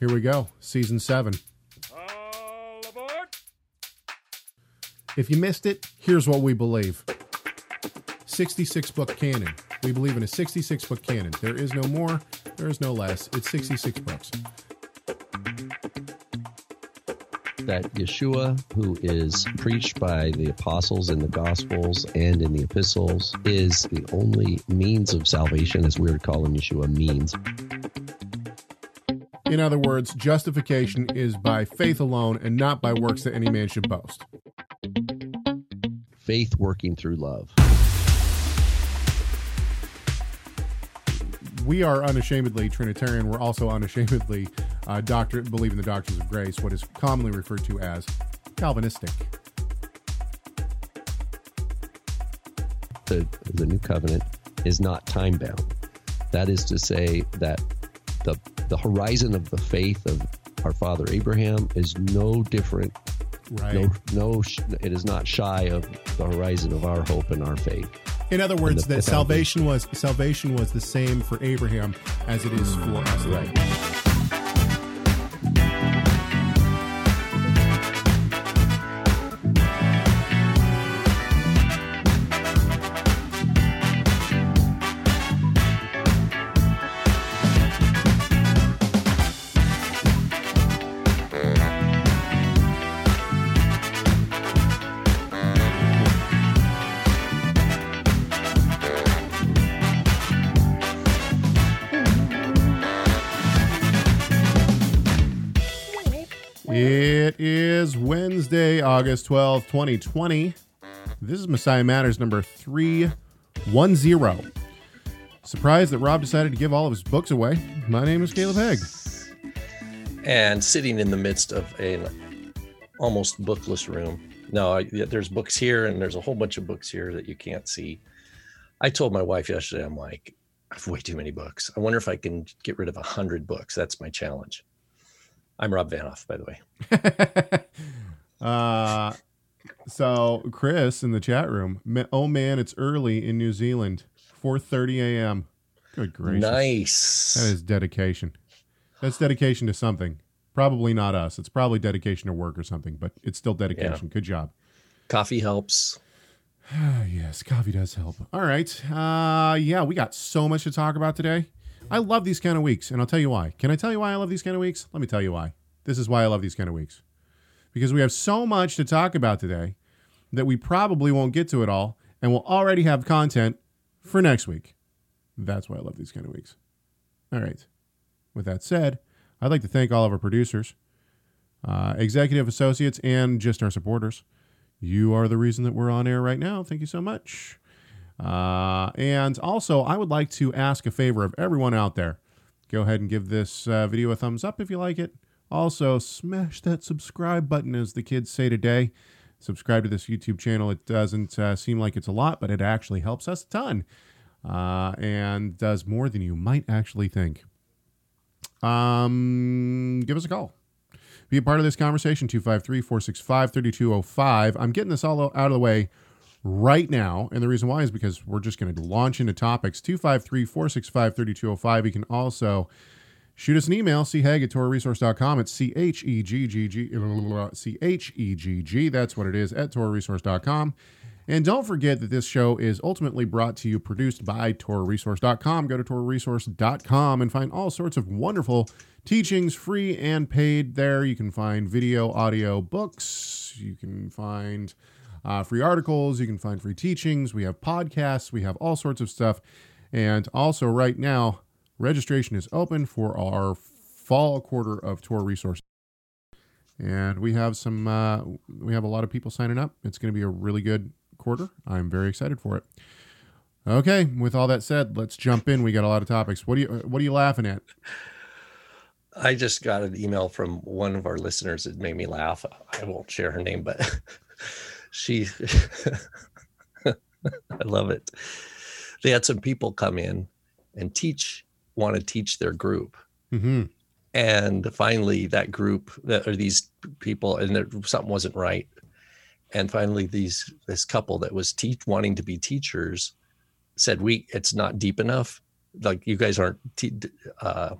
Here we go, season seven. All aboard! If you missed it, here's what we believe 66 book canon. We believe in a 66 book canon. There is no more, there is no less. It's 66 books. that Yeshua, who is preached by the apostles in the Gospels and in the epistles, is the only means of salvation, as we're calling Yeshua means. In other words, justification is by faith alone and not by works that any man should boast. Faith working through love. We are unashamedly Trinitarian. We're also unashamedly uh, doctor, believe in the doctrines of grace, what is commonly referred to as Calvinistic. The, the new covenant is not time bound. That is to say that the, the horizon of the faith of our father Abraham is no different. Right. No, no, it is not shy of the horizon of our hope and our faith. In other words, the- that salvation was salvation was the same for Abraham as it is for us. Right. It is Wednesday, August twelfth, 2020. This is Messiah Matters number 310. Surprised that Rob decided to give all of his books away. My name is Caleb Hegg. and sitting in the midst of an almost bookless room. No, I, there's books here, and there's a whole bunch of books here that you can't see. I told my wife yesterday, I'm like, I have way too many books. I wonder if I can get rid of a hundred books. That's my challenge. I'm Rob Vanhoff, by the way. uh, so Chris in the chat room. Oh man, it's early in New Zealand. 4:30 a.m. Good gracious. Nice. That is dedication. That's dedication to something. Probably not us. It's probably dedication to work or something, but it's still dedication. Good job. Coffee helps. Yes, coffee does help. All right. Uh yeah, we got so much to talk about today. I love these kind of weeks, and I'll tell you why. Can I tell you why I love these kind of weeks? Let me tell you why. This is why I love these kind of weeks. Because we have so much to talk about today that we probably won't get to it all, and we'll already have content for next week. That's why I love these kind of weeks. All right. With that said, I'd like to thank all of our producers, uh, executive associates, and just our supporters. You are the reason that we're on air right now. Thank you so much. Uh, and also, I would like to ask a favor of everyone out there. Go ahead and give this uh, video a thumbs up if you like it. Also, smash that subscribe button, as the kids say today. Subscribe to this YouTube channel. It doesn't uh, seem like it's a lot, but it actually helps us a ton uh, and does more than you might actually think. Um, give us a call. Be a part of this conversation, 253 465 3205. I'm getting this all out of the way right now. And the reason why is because we're just going to launch into topics 253 465 3205. You can also shoot us an email, chegg at torahresource.com. It's C H E G G G C H E G G. That's what it is at torahresource.com. And don't forget that this show is ultimately brought to you, produced by TorahResource.com. Go to TorahResource.com and find all sorts of wonderful teachings, free and paid there. You can find video, audio, books. You can find uh, free articles. You can find free teachings. We have podcasts. We have all sorts of stuff. And also, right now, registration is open for our fall quarter of TorahResource's. And we have some, uh, we have a lot of people signing up. It's going to be a really good quarter. I'm very excited for it. Okay, with all that said, let's jump in. We got a lot of topics. What do you what are you laughing at? I just got an email from one of our listeners that made me laugh. I won't share her name, but she, I love it. They had some people come in and teach, want to teach their group. Mm-hmm. And finally, that group, that or these people, and there, something wasn't right. And finally, these this couple that was teach wanting to be teachers said, "We, it's not deep enough. Like you guys aren't te- uh,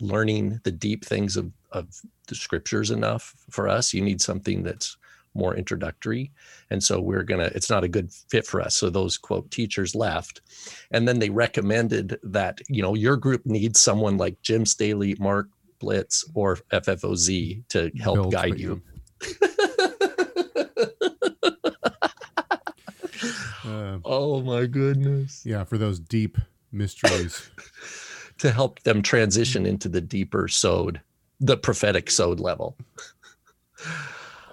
learning the deep things of, of the scriptures enough for us. You need something that's more introductory. And so we're going to, it's not a good fit for us. So those quote teachers left. And then they recommended that, you know, your group needs someone like Jim Staley, Mark Biltz, or FFOZ to help Built guide for you. Uh, oh my goodness. yeah, for those deep mysteries. To help them transition into the deeper sode, the prophetic sode level.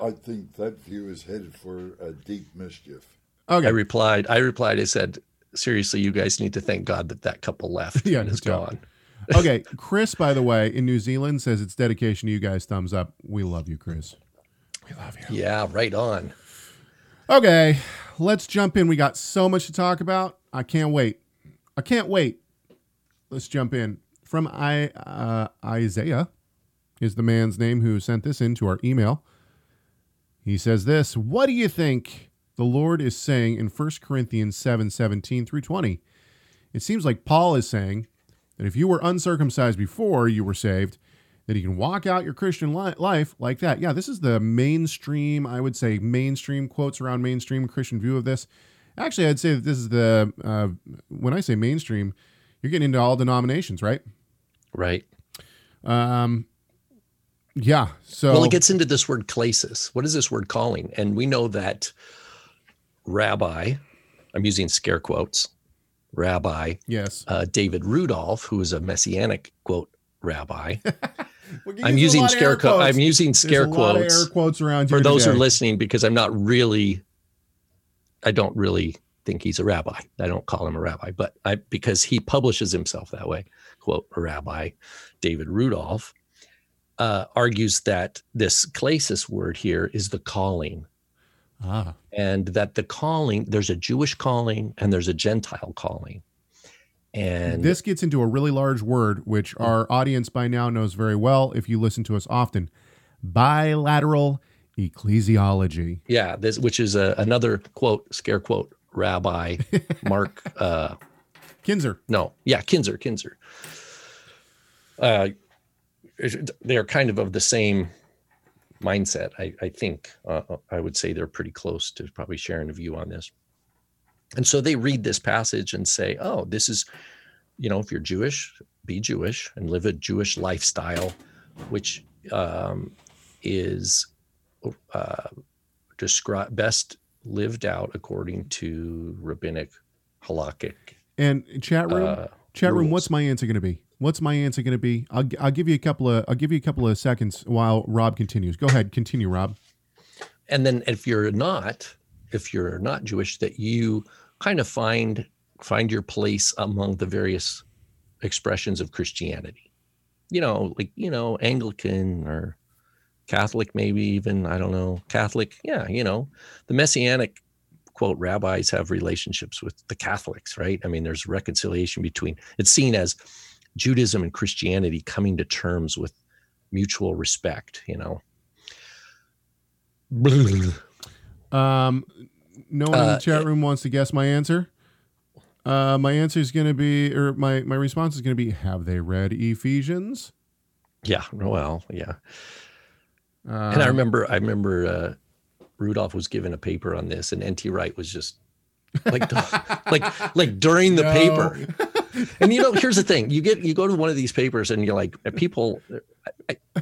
I think that view is headed for a deep mischief. Okay. I replied, I replied, I said, seriously, you guys need to thank God that that couple left Yeah, and is gone. okay. Chris, by the way, in New Zealand says it's dedication to you guys. Thumbs up. We love you, Chris. We love you. Yeah, right on. Okay. Let's jump in. We got so much to talk about. I can't wait. I can't wait. Let's jump in. From I, uh, Isaiah is the man's name who sent this into our email. He says this What do you think the Lord is saying in 1 Corinthians 7 17 through 20? It seems like Paul is saying that if you were uncircumcised before you were saved, that you can walk out your Christian li- life like that. Yeah, this is the mainstream, I would say, mainstream quotes around mainstream Christian view of this. Actually, I'd say that this is the, uh, when I say mainstream, you're getting into all denominations, right? Right. Um, yeah. So, Well, it gets into this word klesis. What is this word calling? And we know that Rabbi, I'm using scare quotes, Rabbi yes. uh, David Rudolph, who is a messianic quote rabbi. I'm using lot of air scare quotes. quotes. I'm using scare a quotes air quotes around for those who are listening because I'm not really, I don't really think he's a rabbi. I don't call him a rabbi, but I because he publishes himself that way. Quote a rabbi, David Rudolph, uh, argues that this klesis word here is the calling, Ah, and that the calling there's a Jewish calling and there's a Gentile calling, and this gets into a really large word, which our audience by now knows very well if you listen to us often bilateral ecclesiology. Yeah, this which is a, another quote, scare quote, Rabbi Mark. Uh, Kinzer. no, yeah, Kinzer, Kinzer. Uh, they are kind of of the same mindset. I, I think uh, I would say they're pretty close to probably sharing a view on this. And so they read this passage and say, "Oh, this is, you know, if you're Jewish, be Jewish and live a Jewish lifestyle, which um, is uh, describe best lived out according to rabbinic halakhic And chat room, uh, chat room. rules. What's my answer going to be? What's my answer going to be? I'll, I'll give you a couple of I'll give you a couple of seconds while Rob continues. Go ahead, continue, Rob. and then if you're not if you're not jewish that you kind of find find your place among the various expressions of christianity you know like you know anglican or catholic maybe even i don't know catholic yeah you know the messianic quote rabbis have relationships with the catholics right i mean there's reconciliation between it's seen as judaism and christianity coming to terms with mutual respect you know Um, no one in Uh, the chat room wants to guess my answer. Uh, my answer is going to be, or my my response is going to be, have they read Ephesians? yeah well yeah Uh, And I remember, I remember uh, Rudolph was given a paper on this, and N.T. Wright was just like, like, like during the No. paper. And you know, here's the thing: you get, you go to one of these papers, and you're like, people,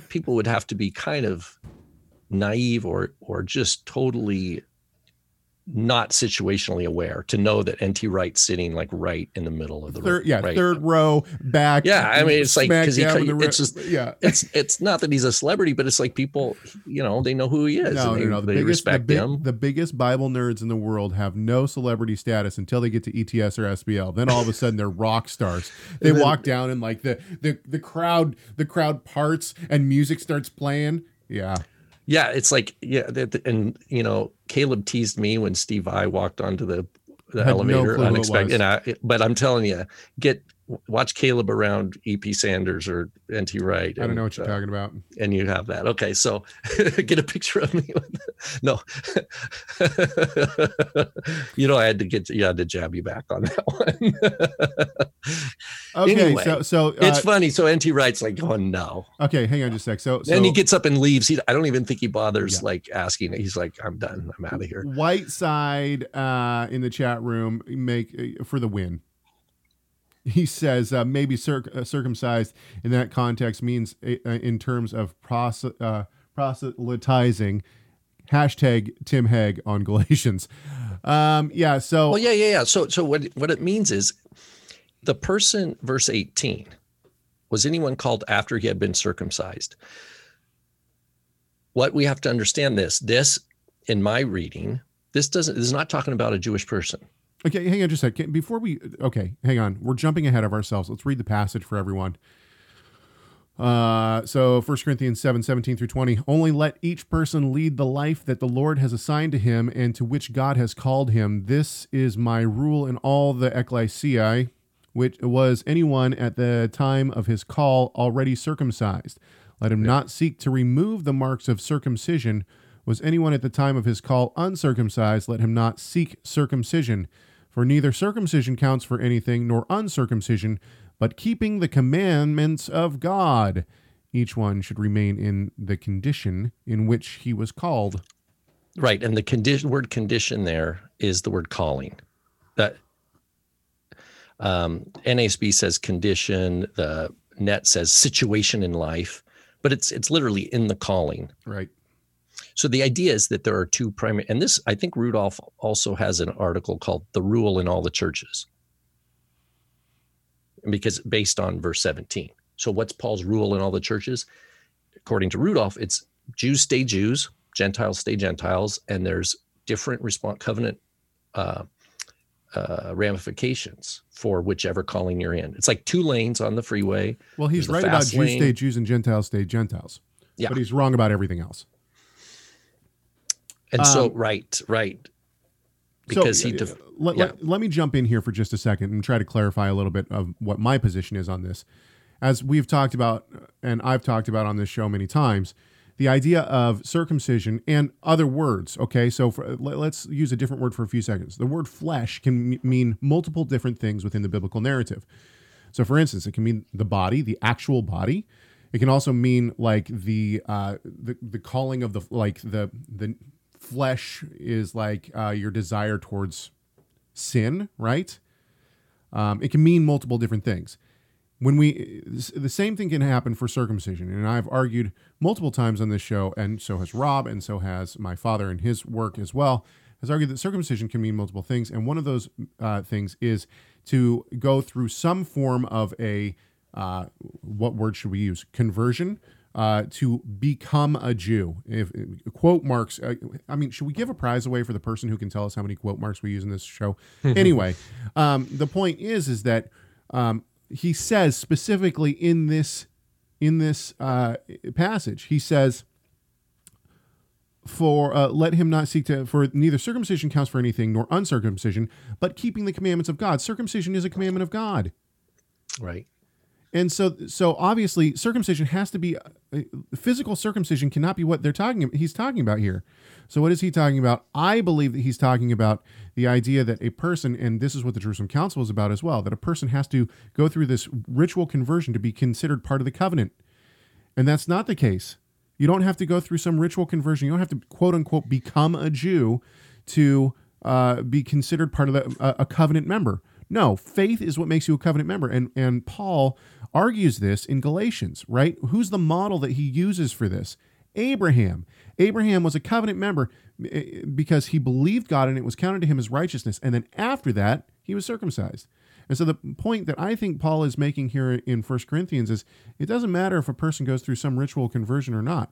people would have to be kind of naive or, or just totally not situationally aware to know that N.T. Wright's sitting like right in the middle of the third, room. yeah, right? third row back. Yeah, I mean, it's like, smack 'cause he dab cut- in the it's just- yeah. It's it's not that he's a celebrity, but it's like people, you know, they know who he is. No, and they, no, no. The they biggest, the, respect big- him. the biggest Bible nerds in the world have no celebrity status until they get to ETS or SBL. Then all of a sudden they're rock stars. They then- walk down and like the, the the crowd the crowd parts and music starts playing. Yeah, Yeah, it's like yeah, and you know, Caleb teased me when Steve I walked onto the the no elevator clue unexpected. And I, but I'm telling you, get watch Caleb around EP Sanders or NT Wright. I don't know what you're uh, talking about. and you have that. Okay, so get a picture of me. No, you know, I had to get you had to jab you back on that one. Okay, Anyway, so so uh, it's funny. So NT Wright's like, oh no. okay. Hang on just a sec. So, so Then he gets up and leaves. He, I don't even think he bothers Yeah. like asking. He's like, I'm done. I'm out of here. Whiteside uh, in the chat room make uh, for the win. He says uh, maybe circ- uh, circumcised in that context means uh, uh, in terms of pros- uh, proselytizing. Hashtag Tim Hegg on Galatians. Um, yeah. So Well, yeah, yeah, yeah. So, so what what it means is, the person, verse eighteen, was anyone called after he had been circumcised. What we have to understand this this in my reading, this doesn't this is not talking about a Jewish person. Okay, hang on just a second. Before we, okay, hang on. We're jumping ahead of ourselves. Let's read the passage for everyone. Uh, so 1 Corinthians 7 17 through 20. Only let each person lead the life that the Lord has assigned to him and to which God has called him. This is my rule in all the ecclesiae, which was anyone at the time of his call already circumcised. Let him not seek to remove the marks of circumcision. Was anyone at the time of his call uncircumcised? Let him not seek circumcision. For neither circumcision counts for anything, nor uncircumcision, but keeping the commandments of God. Each one should remain in the condition in which he was called. Right, and the condition word condition there is the word calling. That um, NASB says condition. The net says situation in life, but it's it's literally in the calling. Right. So the idea is that there are two primary, and this I think Rudolph also has an article called "The Rule in All the Churches," because based on verse 17. So what's Paul's rule in all the churches? According to Rudolph, it's Jews stay Jews, Gentiles stay Gentiles, and there's different response covenant uh, uh, ramifications for whichever calling you're in. It's like two lanes on the freeway. Well, he's right about Jews lane. stay Jews and Gentiles stay Gentiles. Yeah. But he's wrong about everything else. And so, Um, right, right. So, Because he, uh, def- let, yeah. let, let me jump in here for just a second and try to clarify a little bit of what my position is on this. As we've talked about, and I've talked about on this show many times, the idea of circumcision and other words. Okay, so for, let, let's use a different word for a few seconds. The word flesh can m- mean multiple different things within the biblical narrative. So, for instance, it can mean the body, the actual body. It can also mean like the uh, the the calling of the like the the flesh is like uh, your desire towards sin, right? Um, it can mean multiple different things. When we the same thing can happen for circumcision, and I've argued multiple times on this show, and so has Rob, and so has my father in his work as well. Has argued that circumcision can mean multiple things, and one of those uh, things is to go through some form of a uh, what word should we use? Conversion uh, to become a Jew. If quote marks, uh, I mean, should we give a prize away for the person who can tell us how many quote marks we use in this show? anyway, um, the point is, is that um, he says specifically in this in this uh, passage, he says, "For uh, let him not seek to for neither circumcision counts for anything nor uncircumcision, but keeping the commandments of God. Circumcision is a commandment of God." right. And so, so obviously, circumcision has to be uh, physical circumcision. Cannot be what they're talking. He's talking about here. So, what is he talking about? I believe that he's talking about the idea that a person, and this is what the Jerusalem Council is about as well, that a person has to go through this ritual conversion to be considered part of the covenant, and that's not the case. You don't have to go through some ritual conversion. You don't have to quote unquote become a Jew to uh, be considered part of the, a, a covenant member. No, faith is what makes you a covenant member. And and Paul argues this in Galatians, right? Who's the model that he uses for this? Abraham. Abraham was a covenant member eh, because he believed God and it was counted to him as righteousness. And then after that, he was circumcised. And so the point that I think Paul is making here in 1 Corinthians is it doesn't matter if a person goes through some ritual conversion or not.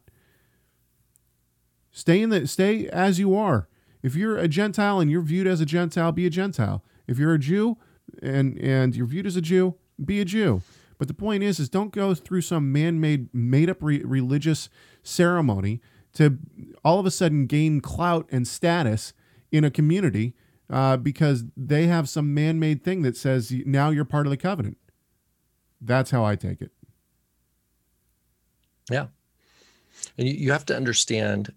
Stay in the stay as you are. If you're a Gentile and you're viewed as a Gentile, be a Gentile. If you're a Jew and and you're viewed as a Jew, be a Jew. But the point is, is don't go through some man-made, made-up re- religious ceremony to all of a sudden gain clout and status in a community uh, because they have some man-made thing that says now you're part of the covenant. That's how I take it. Yeah. And you, you have to understand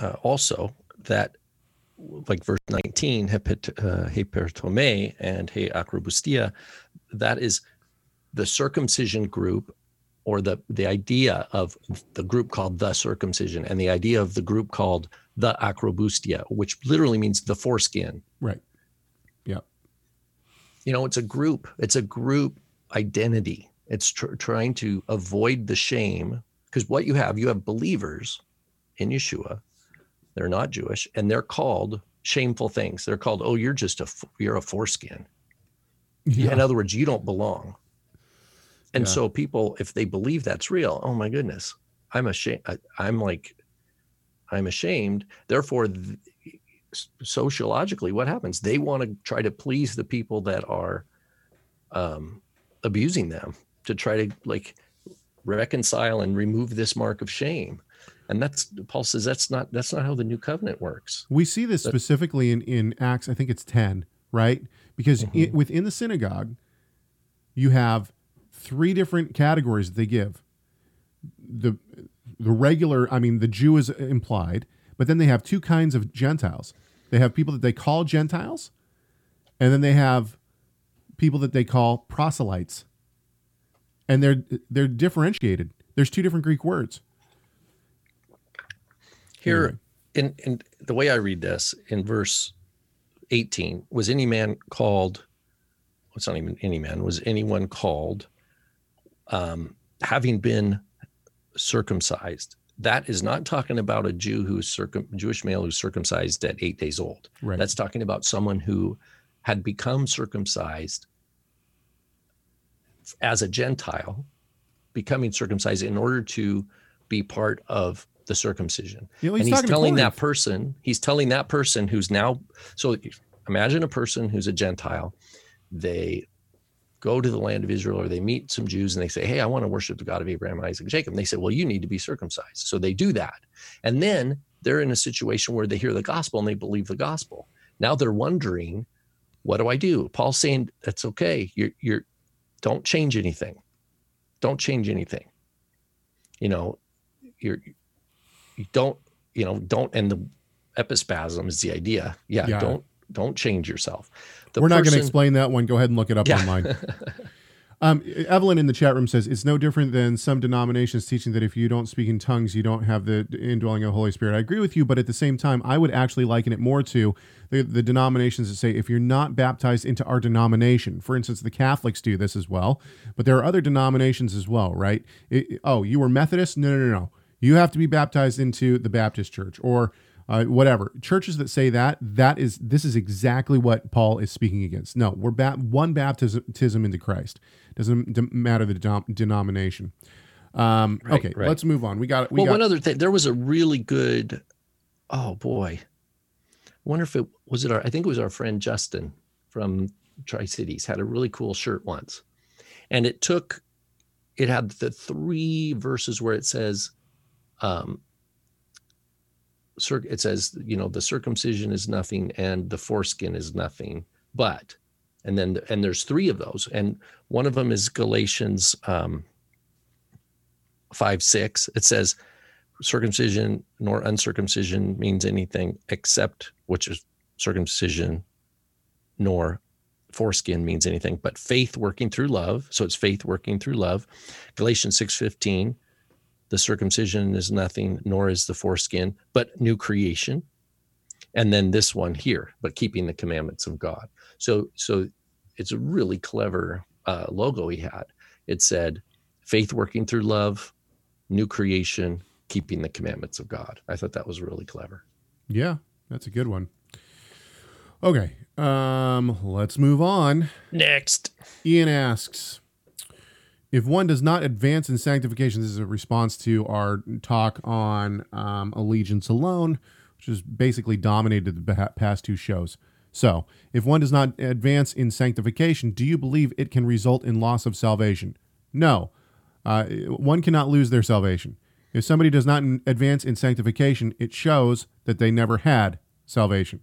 uh, also that, like verse 19, hepet, uh, hepertome and he acrobustia, that is the circumcision group or the, the idea of the group called the circumcision and the idea of the group called the acrobustia, which literally means the foreskin. Right. Yep. You know, it's a group, it's a group identity. It's tr- trying to avoid the shame because what you have, you have believers in Yeshua. They're not Jewish, and they're called shameful things. They're called, "Oh, you're just a you're a foreskin." Yeah. In other words, you don't belong. And Yeah. so people, if they believe that's real, oh my goodness, I'm ashamed. I- I'm like, I'm ashamed. Therefore, th- sociologically, what happens? They want to try to please the people that are um, abusing them to try to like reconcile and remove this mark of shame. And that's Paul says that's not that's not how the new covenant works. We see this But- specifically in, in Acts, I think it's 10, right? Because Mm-hmm. i- within the synagogue, you have three different categories that they give. The the regular, I mean, the Jew is implied, but then they have two kinds of Gentiles. They have people that they call Gentiles, and then they have people that they call proselytes. And they're they're differentiated. There's two different Greek words. Here in in the way I read this in verse 18, was any man called it's not even any man, was anyone called um having been circumcised? That is not talking about a Jew who's circum Jewish male who's circumcised at eight days old. Right. That's talking about someone who had become circumcised as a Gentile, becoming circumcised in order to be part of the circumcision. You know, and he's telling that person, he's telling that person who's now, so imagine a person who's a Gentile. They go to the land of Israel or they meet some Jews and they say, Hey, I want to worship the God of Abraham, Isaac, and Jacob. And they say, Well, you need to be circumcised. So they do that. And then they're in a situation where they hear the gospel and they believe the gospel. Now they're wondering, what do I do? Paul's saying that's okay. You're you're don't change anything. Don't change anything. You know, you're you don't, you know, don't and the epispasm is the idea. Yeah, Yeah. don't don't change yourself. The We're not going to explain that one. Go ahead and look it up Yeah. online. Um, Evelyn in the chat room says it's no different than some denominations teaching that if you don't speak in tongues, you don't have the indwelling of the Holy Spirit. I agree with you, but at the same time, I would actually liken it more to the, the denominations that say if you're not baptized into our denomination, for instance, the Catholics do this as well, but there are other denominations as well, right? It- oh, you were Methodist? No, no, no, no. You have to be baptized into the Baptist church or uh, whatever churches that say that that is this is exactly what Paul is speaking against. No, we're one baptism into Christ. Doesn't matter the denom- denomination. Um, Right, okay, right. let's move on. We got it. We well, got one other thing, there was a really good. Oh boy, I wonder if it was it our. I think it was our friend Justin from Tri Cities had a really cool shirt once, and it took. It had the three verses where it says, um, it says you know the circumcision is nothing and the foreskin is nothing, but, and then and there's three of those, and one of them is Galatians. Um, 5 6 it says circumcision nor uncircumcision means anything except which is circumcision nor foreskin means anything but faith working through love so it's faith working through love galatians 6.15 the circumcision is nothing nor is the foreskin but new creation and then this one here but keeping the commandments of god so so it's a really clever uh, logo he had it said faith working through love new creation, keeping the commandments of God. I thought that was really clever. yeah, that's a good one. Okay, um, let's move on. Next. Ian asks if one does not advance in sanctification. This is a response to our talk on um, allegiance alone, which has basically dominated the past two shows. So, if one does not advance in sanctification, do you believe it can result in loss of salvation? No. Uh, one cannot lose their salvation. If somebody does not advance in sanctification, it shows that they never had salvation.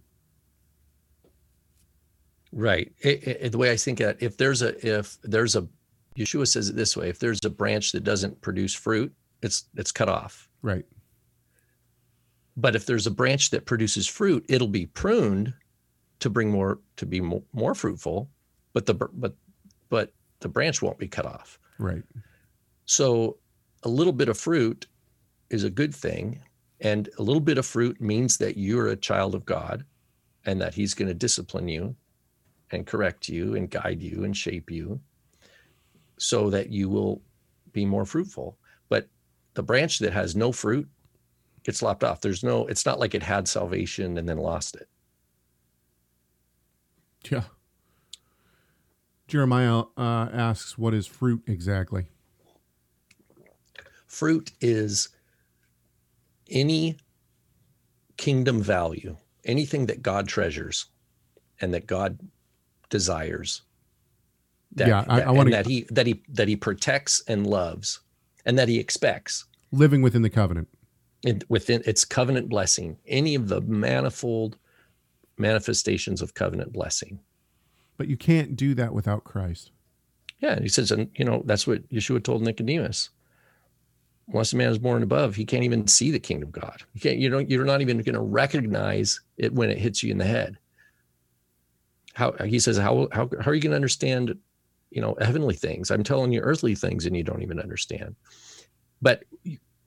Right. It- it- the way I think that if there's a if there's a Yeshua says it this way: if there's a branch that doesn't produce fruit, it's it's cut off. Right. But if there's a branch that produces fruit, it'll be pruned to bring more to be more, more fruitful. But the but but the branch won't be cut off. Right. So a little bit of fruit is a good thing. And a little bit of fruit means that you're a child of God and that He's going to discipline you and correct you and guide you and shape you so that you will be more fruitful. But the branch that has no fruit gets lopped off. There's no, it's not like it had salvation and then lost it. Yeah. Jeremiah uh, asks, "What is fruit exactly?" Fruit is any kingdom value, anything that God treasures and that God desires. That, Yeah, I- that- I and that he that he that he protects and loves, and that he expects Living within the covenant. in, within its covenant blessing. Any of the manifold manifestations of covenant blessing. But you can't do that without Christ. Yeah, he says, and you know that's what Yeshua told Nicodemus. Once a man is born above, he can't even see the kingdom of God. You can't. You don't. You're not even going to recognize it when it hits you in the head. How he says, how how how are you going to understand, you know, heavenly things? I'm telling you earthly things, and you don't even understand. But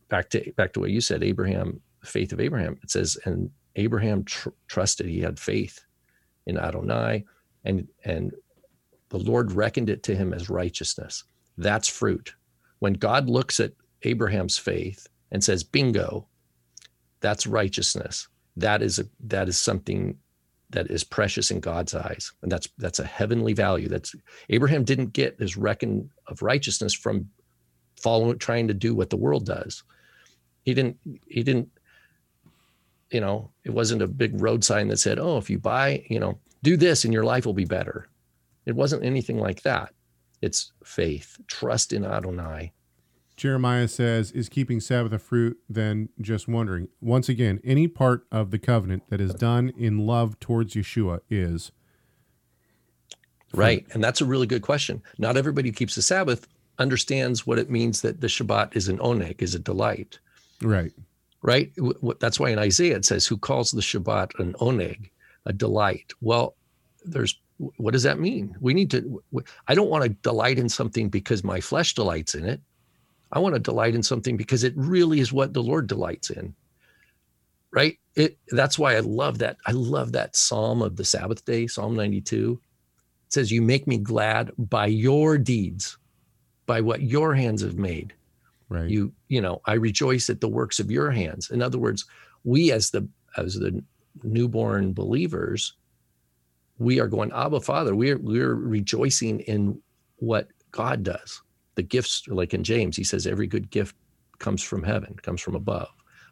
back to back to what you said, Abraham, faith of Abraham. It says, and Abraham tr- trusted. He had faith in Adonai, and and the Lord reckoned it to him as righteousness. That's fruit. When God looks at Abraham's faith and says, "Bingo, that's righteousness." That is a that is something that is precious in God's eyes, and that's that's a heavenly value. That's Abraham didn't get his reckon of righteousness from following, trying to do what the world does. He didn't. He didn't. You know, it wasn't a big road sign that said, "Oh, if you buy, you know, do this, and your life will be better." It wasn't anything like that. It's faith, trust in Adonai. Jeremiah says, "Is keeping Sabbath a fruit?" Then just wondering. Once again, any part of the covenant that is done in love towards Yeshua is Right. And that's a really good question. Not everybody who keeps the Sabbath understands what it means that the Shabbat is an oneg, is a delight. right. Right. That's why in Isaiah it says, Who calls the Shabbat an oneg, a delight? Well, there's what does that mean? We need to, I don't want to delight in something because my flesh delights in it. I want to delight in something because it really is what the Lord delights in. Right. It that's why I love that. I love that Psalm of the Sabbath day, Psalm 92. It says, You make me glad by your deeds, by what your hands have made Right. you you know i rejoice at the works of your hands in other words we as the as the newborn believers we are going abba father we're we're rejoicing in what god does the gifts like in james he says every good gift comes from heaven comes from above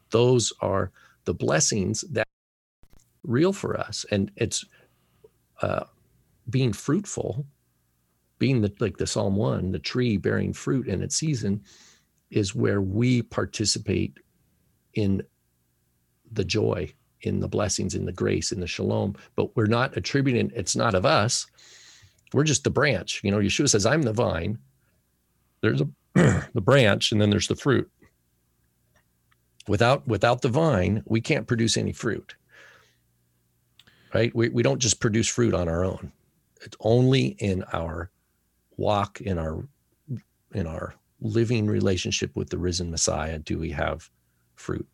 those are the blessings that real for us and it's uh being fruitful being the like the psalm 1 the tree bearing fruit in its season is where we participate in the joy, in the blessings, in the grace, in the shalom. But we're not attributing it's not of us. We're just the branch. You know, Yeshua says, I'm the vine. There's a the branch, and then there's the fruit. Without without the vine, we can't produce any fruit. Right? We we don't just produce fruit on our own. It's only in our walk, in our in our living relationship with the risen Messiah do we have fruit?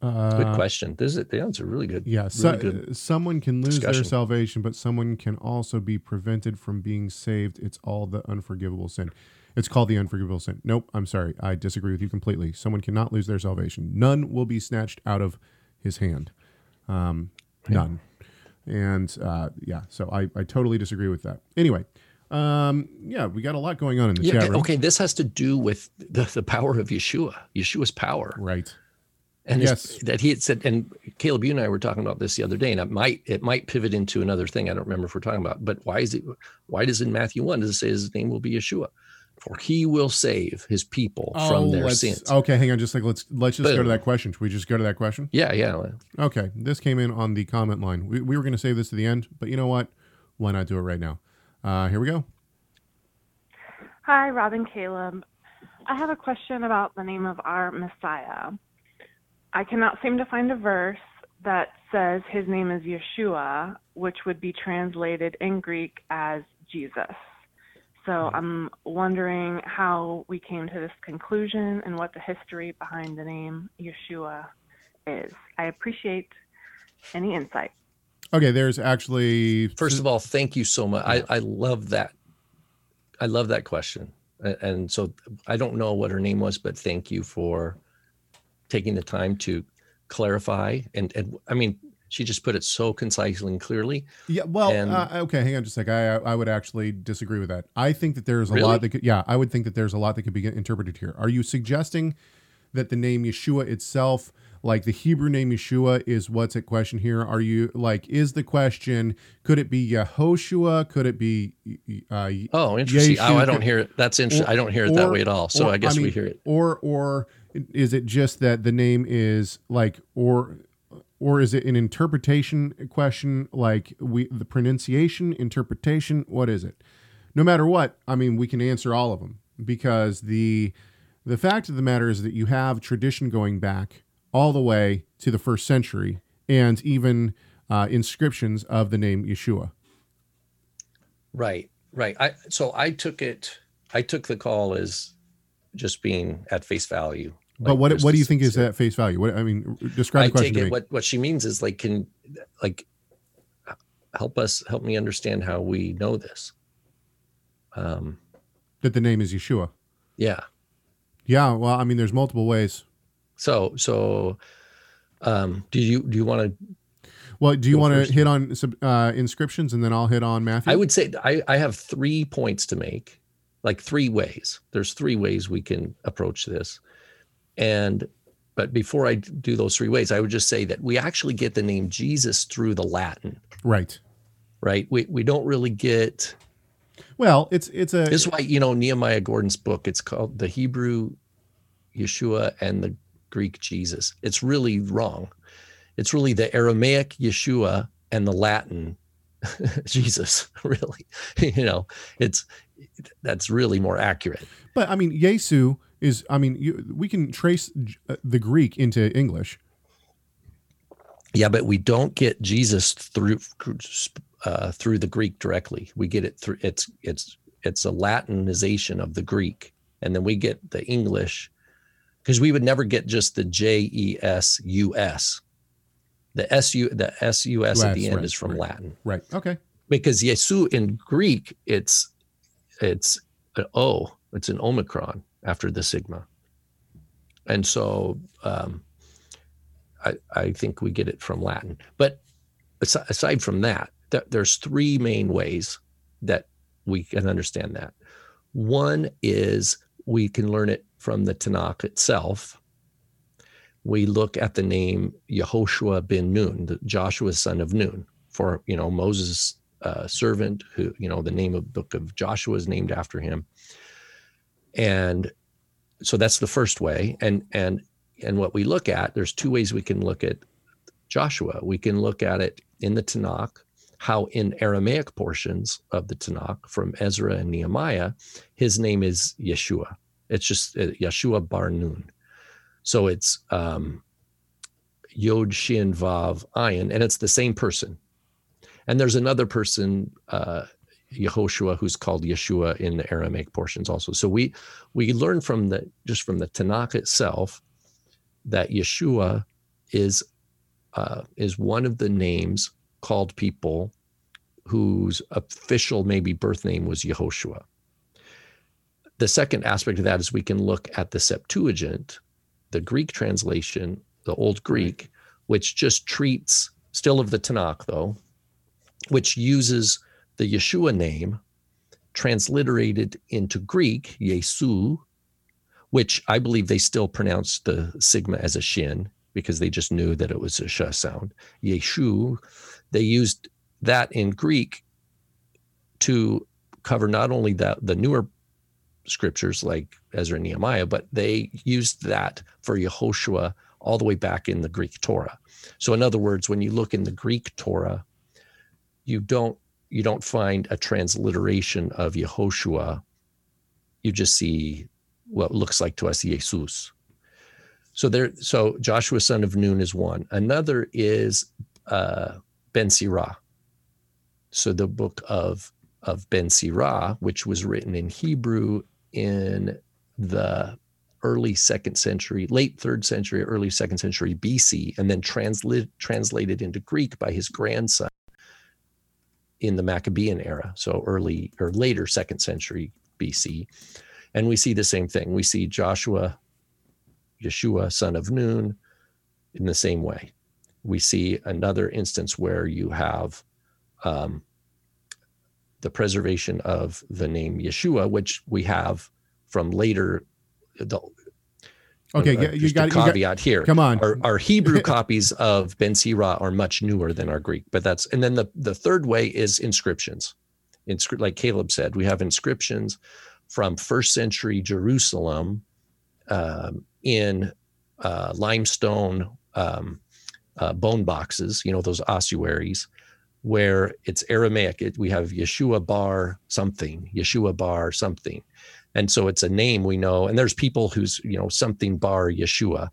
Uh, Good question. This is yeah, it's a really good. Yeah, really good. someone can lose their salvation, but someone can also be prevented from being saved. It's all the unforgivable sin. It's called the unforgivable sin. Nope, I'm sorry. I disagree with you completely. Someone cannot lose their salvation. None will be snatched out of his hand. Um, none. And uh, yeah, so I, I totally disagree with that. Anyway, um, yeah, we got a lot going on in the Yeah, chat okay, room. okay, this has to do with the, the power of Yeshua, Yeshua's power, Right. and Yes. that he had said. And Caleb, you and I were talking about this the other day, and it might it might pivot into another thing. I don't remember if we're talking about, but why is it? Why does in Matthew one does it say his name will be Yeshua? For he will save his people from their Oh, let's- sins. Okay, hang on. Just like let's let's just go to that question. Should we just go to that question? Yeah, yeah. Okay, this came in on the comment line. We, we were going to save this to the end, but you know what? Why not do it right now? Uh, here we go. Hi, Rob and Caleb. I have a question about the name of our Messiah. I cannot seem to find a verse that says his name is Yeshua, which would be translated in Greek as Jesus. So mm-hmm. I'm wondering how we came to this conclusion and what the history behind the name Yeshua is. I appreciate any insight. Okay, there's actually First of all, thank you so much. I, I love that. I love that question. And so I don't know what her name was, but thank you for taking the time to clarify. And, and I mean, she just put it so concisely and clearly. Yeah, well, And- uh, okay, hang on just a sec. I I would actually disagree with that. I think that there's a Really? lot that could, yeah, I would think that there's a lot that could be interpreted here. Are you suggesting that the name Yeshua itself, like the Hebrew name Yeshua, is what's at question here? Are you like, is the question, could it be Yehoshua? Could it be, uh, Oh, interesting. Oh, I don't hear it. That's interesting. I don't hear it that way at all. So or- I guess we mean, hear it. Or or is it just that the name is like or or is it an interpretation question like we the pronunciation interpretation what is it? No matter what, I mean we can answer all of them because the the fact of the matter is that you have tradition going back all the way to the first century and even uh, inscriptions of the name Yeshua. Right, right. I so I took it. I took the call as just being at face value. But Like, what what do you think is that face value? What I mean, describe I the question take it. What what she means is like, can like help us help me understand how we know this. Um. that the name is Yeshua. Yeah. Yeah, well, I mean, there's multiple ways. So so, um. Do you do you want to Well, do you want to hit on uh, inscriptions and then I'll hit on Matthew? I would say I, I have three points to make, like three ways. There's three ways we can approach this. And but before I do those three ways, I would just say that we actually get the name Jesus through the Latin, right. right? We we don't really get Well, it's it's a this is why, you know, Nehemiah Gordon's book, it's called the Hebrew Yeshua and the Greek Jesus. It's really wrong. It's really the Aramaic Yeshua and the Latin Jesus, really. you know, it's that's really more accurate. but I mean, Yesu is. I mean, you, we can trace uh, the Greek into English. Yeah, but we don't get Jesus through uh, through the Greek directly. We get it through it's it's it's a Latinization of the Greek, and then we get the English because we would never get just the J E S U S. The S U the S U S at the end right, is from right. Latin Right. Okay. because Yesu in Greek it's it's an O, it's an omicron after the sigma, and so um, I I think we get it from Latin. But aside from that, th- there's three main ways that we can understand that. One is we can learn it from the Tanakh itself. We look at the name Yehoshua bin Nun, the Joshua son of Nun, for you know Moses' uh, servant, who you know the name of book of Joshua is named after him, and so that's the first way. And and and what we look at, there's two ways we can look at Joshua. We can look at it in the Tanakh, how in Aramaic portions of the Tanakh from Ezra and Nehemiah, his name is Yeshua. It's just uh, Yeshua Bar Nun. So it's um, Yod Shin Vav Ayin, and it's the same person. And there's another person, uh, Yehoshua, who's called Yeshua in the Aramaic portions also. So we we learn from the just from the Tanakh itself that Yeshua is uh, is one of the names called people whose official maybe birth name was Yehoshua. The second aspect of that is we can look at the Septuagint, the Greek translation, the Old Greek, which just treats still of the Tanakh though, which uses the Yeshua name transliterated into Greek, Yesu, which I believe they still pronounce the sigma as a shin because they just knew that it was a sh sound. Yeshu, they used that in Greek to cover not only that the newer scriptures like Ezra and Nehemiah, but they used that for Yehoshua all the way back in the Greek Torah. So in other words, when you look in the Greek Torah, you don't you don't find a transliteration of Yehoshua you just see what looks like to us Jesus. So there, so Joshua son of Nun is one. Another is uh, Ben Sirah. So the book of of Ben Sirah, which was written in Hebrew in the early second century, late third century, early second century BC, and then translate, translated into Greek by his grandson in the Maccabean era, so early or later second century BC. And we see the same thing. We see Joshua, Yeshua, son of Nun, in the same way. We see another instance where you have um, the preservation of the name Yeshua, which we have from later. The, Okay, uh, you got a you got- caveat here. Come on. Our, our Hebrew copies of Ben Sirah are much newer than our Greek, but that's and then the the third way is inscriptions. Inscri- like Caleb said, we have inscriptions from first century Jerusalem um, in uh, limestone um, uh, bone boxes, you know those ossuaries, where it's Aramaic. It, we have Yeshua bar something, Yeshua bar something, and so it's a name we know. And there's people who's you know something bar Yeshua,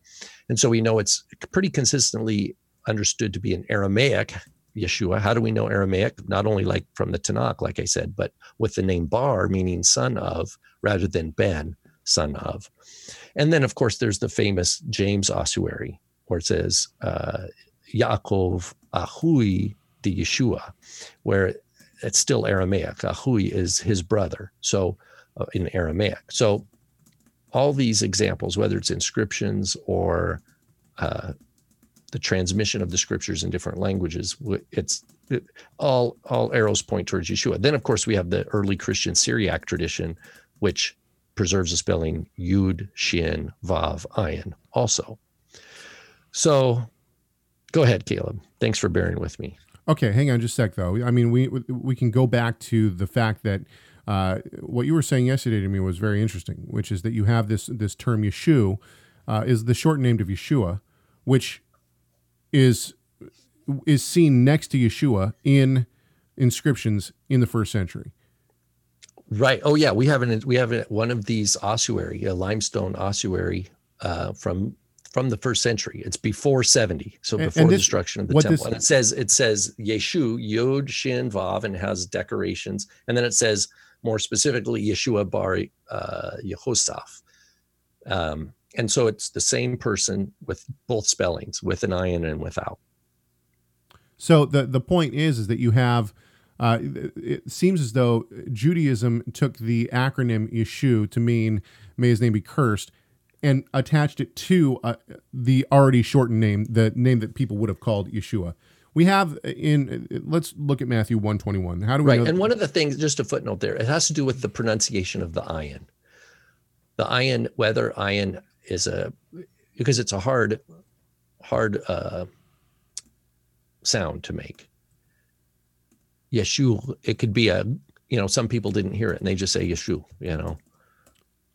and so we know it's pretty consistently understood to be an Aramaic Yeshua. How do we know Aramaic? Not only like from the Tanakh, like I said, but with the name Bar, meaning son of, rather than Ben, son of. And then, of course, there's the famous James ossuary, where it says uh, Yaakov Ahui de Yeshua, where it's still Aramaic. Ahui is his brother, so in Aramaic. So all these examples, whether it's inscriptions or uh, the transmission of the scriptures in different languages, it's it, all all arrows point towards Yeshua. Then, of course, we have the early Christian Syriac tradition, which preserves the spelling Yud Shin Vav Ayin also. So, go ahead, Caleb. Thanks for bearing with me. Okay, hang on just a sec though. I mean, we we can go back to the fact that uh, what you were saying yesterday to me was very interesting, which is that you have this this term Yeshu uh, is the short name of Yeshua, which is is seen next to Yeshua in inscriptions in the first century. Right. Oh yeah, we have an we have one of these ossuary, a limestone ossuary uh, from from the first century. It's before seventy, so And- before and the this- destruction of the temple. this- and it says it says Yeshu Yod Shin Vav and has decorations, and then it says more specifically Yeshua Bar uh. Um, and so it's the same person with both spellings, with an ayin and without. So the the point is is that you have. Uh, it seems as though Judaism took the acronym Yeshu to mean "May His name be cursed," and attached it to uh, the already shortened name, the name that people would have called Yeshua. We have in. Let's look at Matthew one twenty one. How do we Right. know? And one of the things, just a footnote there, it has to do with the pronunciation of the ayin. The ayin, whether ayin is a, because it's a hard, hard uh, sound to make. Yeshu, it could be a, you know, some people didn't hear it and they just say Yeshu, you know.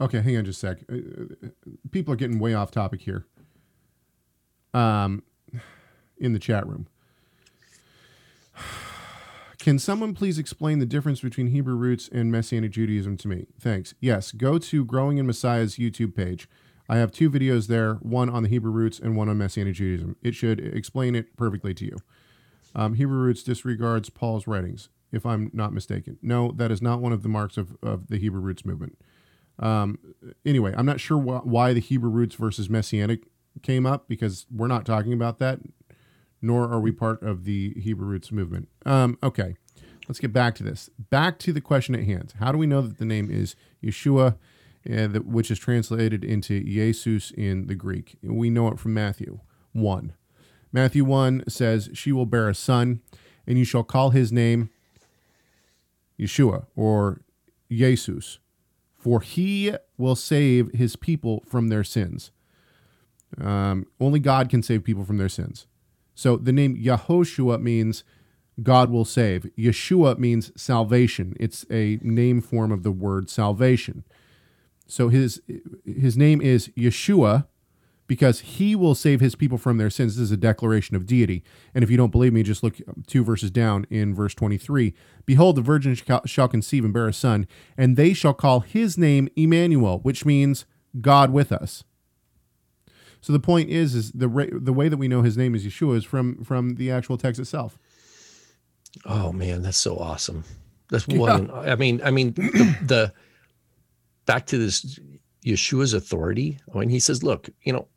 Okay, hang on just a sec. Uh, uh, People are getting way off topic here. Um, in the chat room. Can someone please explain the difference between Hebrew roots and Messianic Judaism to me? Thanks. Yes, go to Growing in Messiah's YouTube page. I have two videos there, one on the Hebrew roots and one on Messianic Judaism. It should explain it perfectly to you. Um, Hebrew roots disregards Paul's writings, if I'm not mistaken. No, that is not one of the marks of, of the Hebrew roots movement. Um, anyway, I'm not sure wh- why the Hebrew roots versus Messianic came up because we're not talking about that, nor are we part of the Hebrew roots movement. Um, okay, let's get back to this. Back to the question at hand. How do we know that the name is Yeshua, uh, that, which is translated into Jesus in the Greek? We know it from Matthew 1. Matthew 1 says, She will bear a son, and you shall call his name Yeshua or Jesus for he will save his people from their sins. Um, only God can save people from their sins. So the name Yahoshua means God will save. Yeshua means salvation. It's a name form of the word salvation. So his his name is Yeshua, because he will save his people from their sins. This is a declaration of deity. And if you don't believe me, just look two verses down in verse 23. Behold, the virgin shall- shall conceive and bear a son, and they shall call his name Emmanuel, which means God with us. So the point is, is the ra- the way that we know his name is Yeshua is from from the actual text itself. Oh man, that's so awesome. That's one. I mean, I mean, the, the back to this Yeshua's authority. When he says, "Look, you know,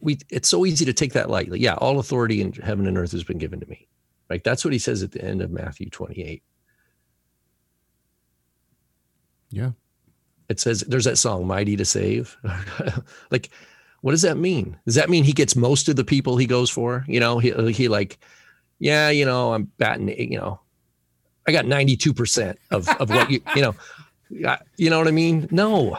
we it's so easy to take that lightly. Yeah, all authority in heaven and earth has been given to me." Right? That's what he says at the end of Matthew 28. Yeah. It says there's that song "Mighty to Save." like, what does that mean? Does that mean he gets most of the people he goes for? You know, he uh, he like, yeah, you know, I'm batting, eh, you know, I got 92% of of what you you know, you know what I mean? No,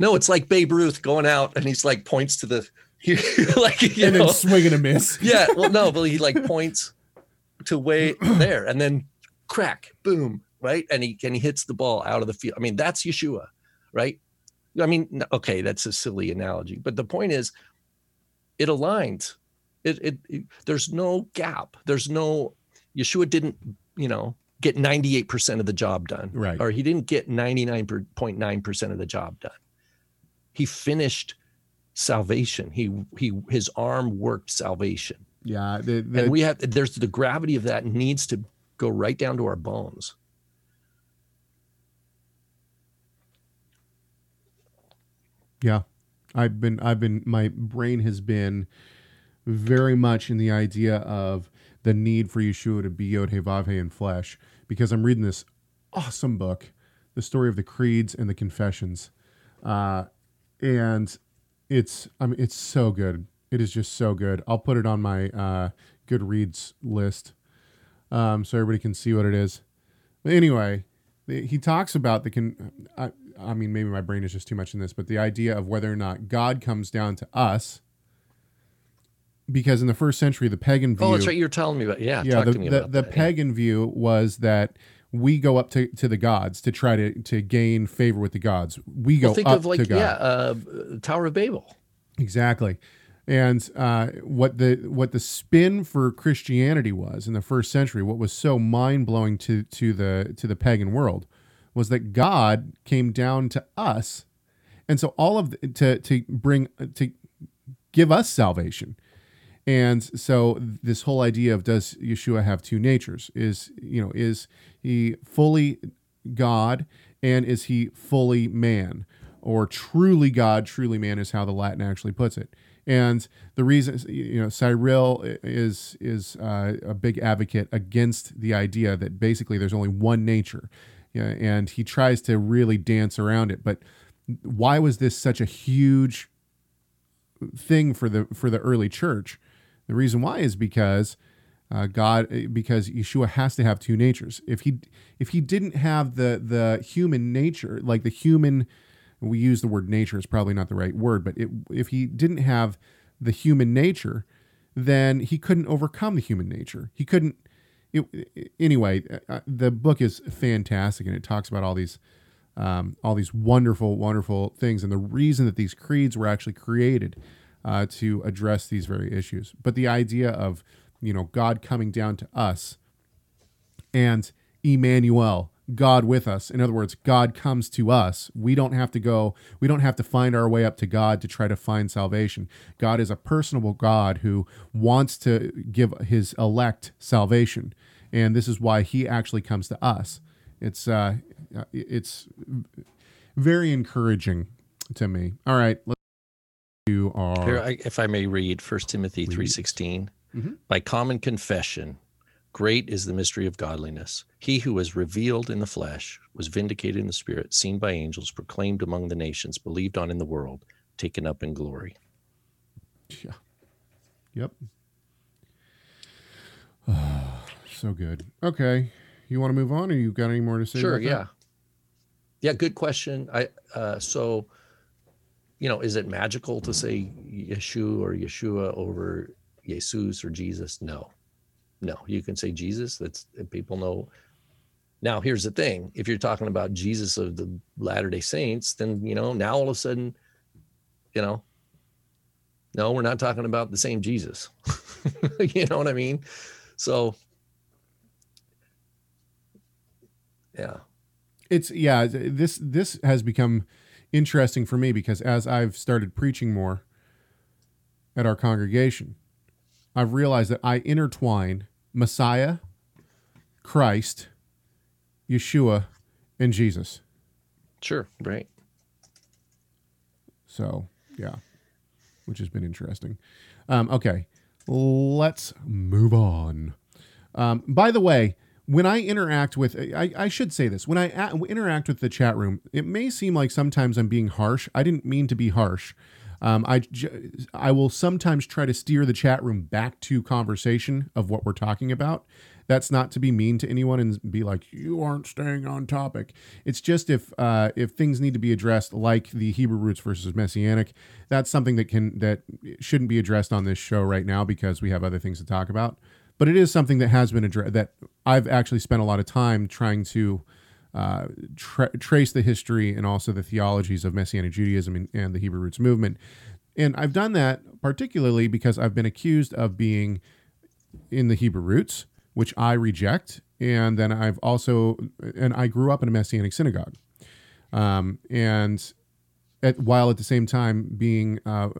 no, it's like Babe Ruth going out and he's like points to the like you and know, then swing and a miss. yeah, well, no, but he like points to way there, and then crack, boom, right, and he and he hits the ball out of the field. I mean, that's Yeshua, right? I mean, okay, that's a silly analogy, but the point is, it aligns. It, it, it there's no gap. There's no Yeshua didn't, you know, get 98% of the job done. Right. Or he didn't get 99.9% of the job done. He finished salvation. He he his arm worked salvation. Yeah. The, the, and we have there's the gravity of that needs to go right down to our bones. Yeah. I've been I've been my brain has been very much in the idea of the need for Yeshua to be Yod He Vav He in flesh because I'm reading this awesome book, the story of the creeds and the confessions, uh, and it's I mean it's so good. It is just so good. I'll put it on my uh, Goodreads list um, so everybody can see what it is. But anyway, he talks about the con. I, I mean, maybe my brain is just too much in this, but the idea of whether or not God comes down to us, because in the first century, the pagan view. Oh, that's right. You're telling me about yeah. yeah, talk the to me the, the that. yeah. pagan view was that we go up to, to the gods to try to to gain favor with the gods. We go Well, think up of like to God. yeah, uh, Tower of Babel. Exactly. And uh, what the what the spin for Christianity was in the first century, what was so mind blowing to to the to the pagan world, was that God came down to us, and so all of the, to to bring to give us salvation. And so this whole idea of does Yeshua have two natures is you know is he fully God and is he fully man or truly God truly man is how the Latin actually puts it. And the reason you know Cyril is is uh, a big advocate against the idea that basically there's only one nature, yeah, and he tries to really dance around it. But why was this such a huge thing for the for the early church. The reason why is because uh, God, because Yeshua has to have two natures. If he if he didn't have the the human nature, like the human, we use the word nature is probably not the right word, but it, if he didn't have the human nature, then he couldn't overcome the human nature. He couldn't. It, anyway, uh, the book is fantastic, and it talks about all these um, all these wonderful, wonderful things, and the reason that these creeds were actually created uh, to address these very issues. But the idea of you know God coming down to us and Emmanuel, God with us. In other words, God comes to us. We don't have to go. We don't have to find our way up to God to try to find salvation. God is a personable God who wants to give His elect salvation, and this is why He actually comes to us. It's uh, it's very encouraging to me. All right, let's Here, I, if I may read 1 Timothy 3.16. Mhm. By common confession, great is the mystery of godliness. He who was revealed in the flesh, was vindicated in the spirit, seen by angels, proclaimed among the nations, believed on in the world, taken up in glory. Yeah. Yep. so good. Okay. You want to move on or you got any more to say? Sure, yeah. Yeah, good question. I uh, so you know, is it magical to say Yeshua or Yeshua over Jesus or Jesus? No. No, you can say Jesus. That's people know. Now, here's the thing: if you're talking about Jesus of the Latter Day Saints, then you know now all of a sudden, you know, No, we're not talking about the same Jesus. you know what I mean? So, yeah. It's yeah, this this has become interesting for me because as I've started preaching more at our congregation, I've realized that I intertwine Messiah, Christ, Yeshua, and Jesus. Sure. Right. So yeah, which has been interesting. Um, okay, let's move on. Um, by the way, when I interact with, I, I should say this, when I a- interact with the chat room, it may seem like sometimes I'm being harsh. I didn't mean to be harsh. Um, I, I will sometimes try to steer the chat room back to conversation of what we're talking about. That's not to be mean to anyone and be like you aren't staying on topic. It's just if uh, if things need to be addressed, like the Hebrew roots versus Messianic, that's something that can that shouldn't be addressed on this show right now because we have other things to talk about. But it is something that has been addressed that I've actually spent a lot of time trying to uh, tra- trace the history and also the theologies of Messianic Judaism and, and the Hebrew roots movement. And I've done that particularly because I've been accused of being in the Hebrew roots, which I reject. And then I've also, and I grew up in a Messianic synagogue. Um, and at, while at the same time being uh,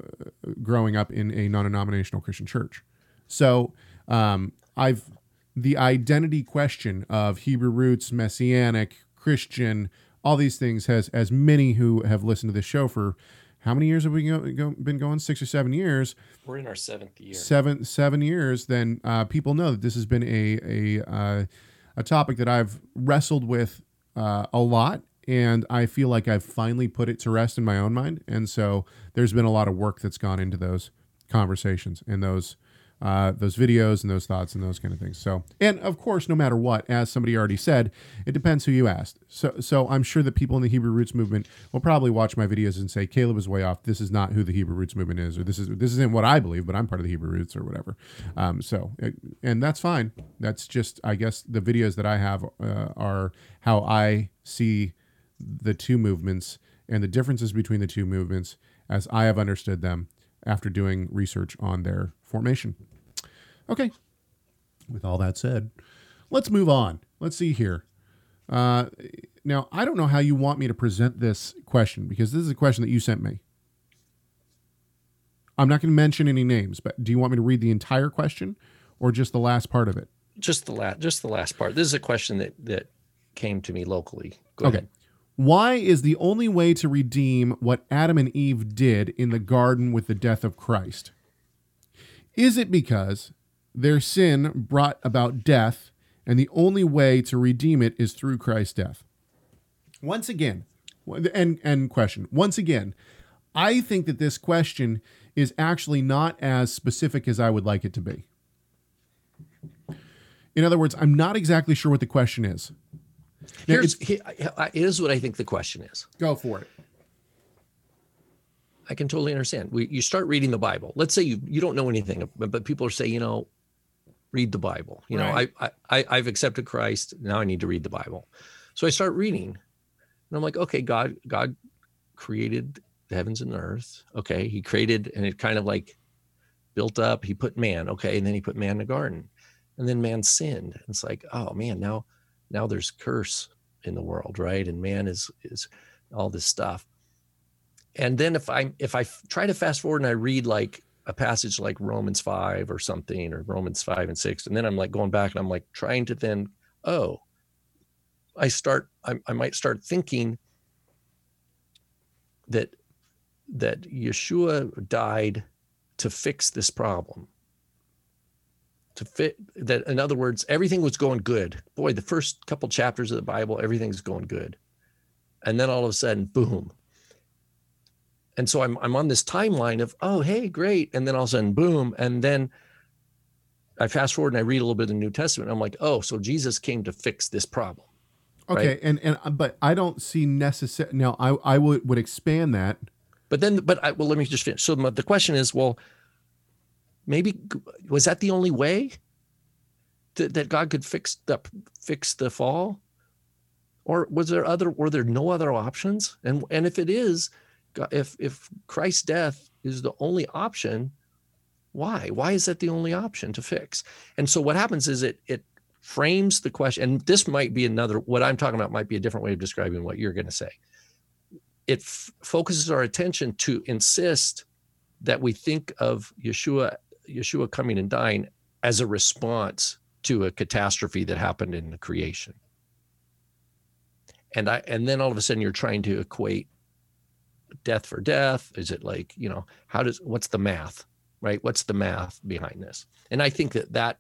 growing up in a non-denominational Christian church. So um, I've the identity question of Hebrew roots, Messianic, Christian, all these things has as many who have listened to this show for how many years have we go, go, been going? Six or seven years. We're in our seventh year. Seven seven years. Then uh, people know that this has been a a uh, a topic that I've wrestled with uh, a lot, and I feel like I've finally put it to rest in my own mind. And so there's been a lot of work that's gone into those conversations and those uh, those videos and those thoughts and those kind of things. So, and of course, no matter what, as somebody already said, it depends who you asked. So, so I'm sure that people in the Hebrew Roots movement will probably watch my videos and say Caleb is way off. This is not who the Hebrew Roots movement is, or this is this isn't what I believe, but I'm part of the Hebrew Roots or whatever. Um, so, it, and that's fine. That's just, I guess, the videos that I have uh, are how I see the two movements and the differences between the two movements as I have understood them after doing research on their formation. Okay. With all that said, let's move on. Let's see here. Uh, now, I don't know how you want me to present this question because this is a question that you sent me. I'm not going to mention any names, but do you want me to read the entire question or just the last part of it? Just the last, just the last part. This is a question that that came to me locally. Go Okay. ahead. Why is the only way to redeem what Adam and Eve did in the garden with the death of Christ? Is it because their sin brought about death, and the only way to redeem it is through Christ's death? Once again, and and question. Once again, I think that this question is actually not as specific as I would like it to be. In other words, I'm not exactly sure what the question is. Now, Here's it's- he, I- I- here's what I think the question is. Go for it. I can totally understand. We, you start reading the Bible. Let's say you you don't know anything, but, but people are saying, you know, read the Bible. You Right. know, I, I I I've accepted Christ. Now I need to read the Bible. So I start reading, and I'm like, okay, God God created the heavens and the earth. Okay, He created, and it kind of like built up. He put man. Okay, and then He put man in the garden, and then man sinned. It's like, oh man, now now there's curse in the world, right? And man is is all this stuff and then if i if I try to fast forward and i read like a passage like romans 5 or something or romans 5 and 6 and then i'm like going back and i'm like trying to then oh i start i, I might start thinking that that yeshua died to fix this problem. To fit that in other words everything was going good. Boy the first couple chapters of the bible everything's going good. And then all of a sudden boom and so I'm I'm on this timeline of oh hey great. And then all of a sudden boom. And then I fast forward and I read a little bit of the New Testament. I'm like oh so Jesus came to fix this problem. Okay, Right. and and but I don't see necessary. Now, I I would would expand that. but then but I, well let me just finish. So the question is well maybe was that the only way that, that God could fix the fix the fall? Or was there other were there no other options? And and if it is if if Christ's death is the only option, why? Why is that the only option to fix? And so what happens is it it frames the question, and this might be another what I'm talking about might be a different way of describing what you're going to say. It f- focuses our attention to insist that we think of Yeshua Yeshua coming and dying as a response to a catastrophe that happened in the creation. And I and then all of a sudden you're trying to equate death for death. Is it like, you know, how does what's the math? Right? What's the math behind this? And I think that that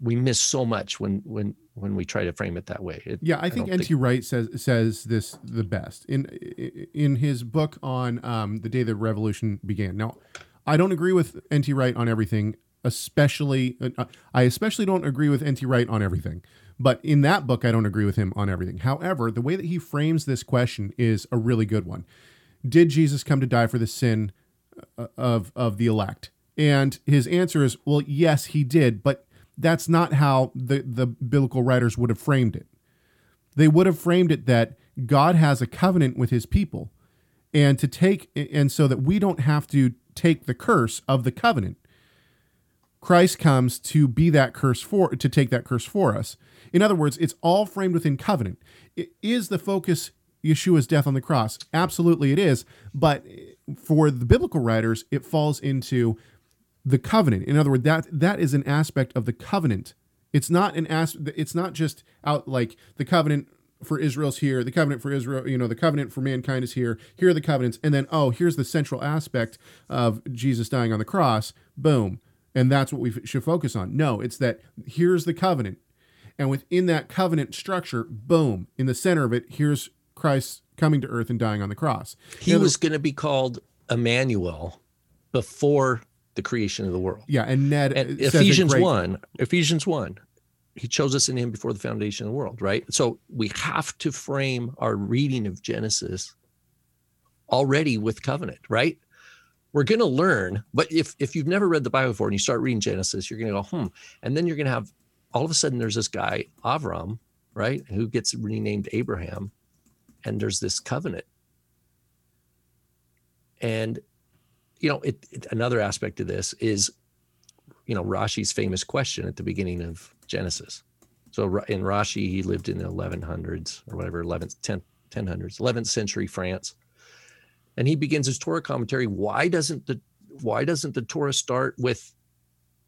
we miss so much when when when we try to frame it that way. It, Yeah, I think don't N.T. Wright says says this the best in in his book on um, the day the revolution began. Now, I don't agree with N.T. Wright on everything, especially uh, I especially don't agree with N.T. Wright on everything. But in that book, I don't agree with him on everything. However, the way that he frames this question is a really good one. Did Jesus come to die for the sin uh, of of the elect? And his answer is, well, yes, he did, but that's not how the the biblical writers would have framed it. They would have framed it that God has a covenant with his people and to take and so that we don't have to take the curse of the covenant. Christ comes to be that curse for to take that curse for us. In other words it's all framed within covenant. It is the focus Yeshua's death on the cross absolutely it is but for the biblical writers it falls into the covenant in other words that that is an aspect of the covenant it's not an as it's not just out like the covenant for Israel's here, the covenant for Israel, you know, the covenant for mankind is here. Here are the covenants, and then oh, here's the central aspect of Jesus dying on the cross. Boom, and that's what we f- should focus on. No, it's that here's the covenant, and within that covenant structure, boom, in the center of it, here's Christ coming to earth and dying on the cross. he was going to be called Emmanuel before the creation of the world. yeah, and Ned and Ephesians great- 1, Ephesians 1, he chose us in him before the foundation of the world, right? So we have to frame our reading of Genesis already with covenant, right? We're going to learn, but if if you've never read the Bible before and you start reading Genesis, you're going to go, hmm, and then you're going to have all of a sudden there's this guy Avram, right, who gets renamed Abraham, and there's this covenant, and you know, it, it another aspect of this is you know Rashi's famous question at the beginning of Genesis. So in Rashi, he lived in the 1100s or whatever, 11th, 10th, 1000s, 11th century France, and he begins his Torah commentary. Why doesn't the why doesn't the Torah start with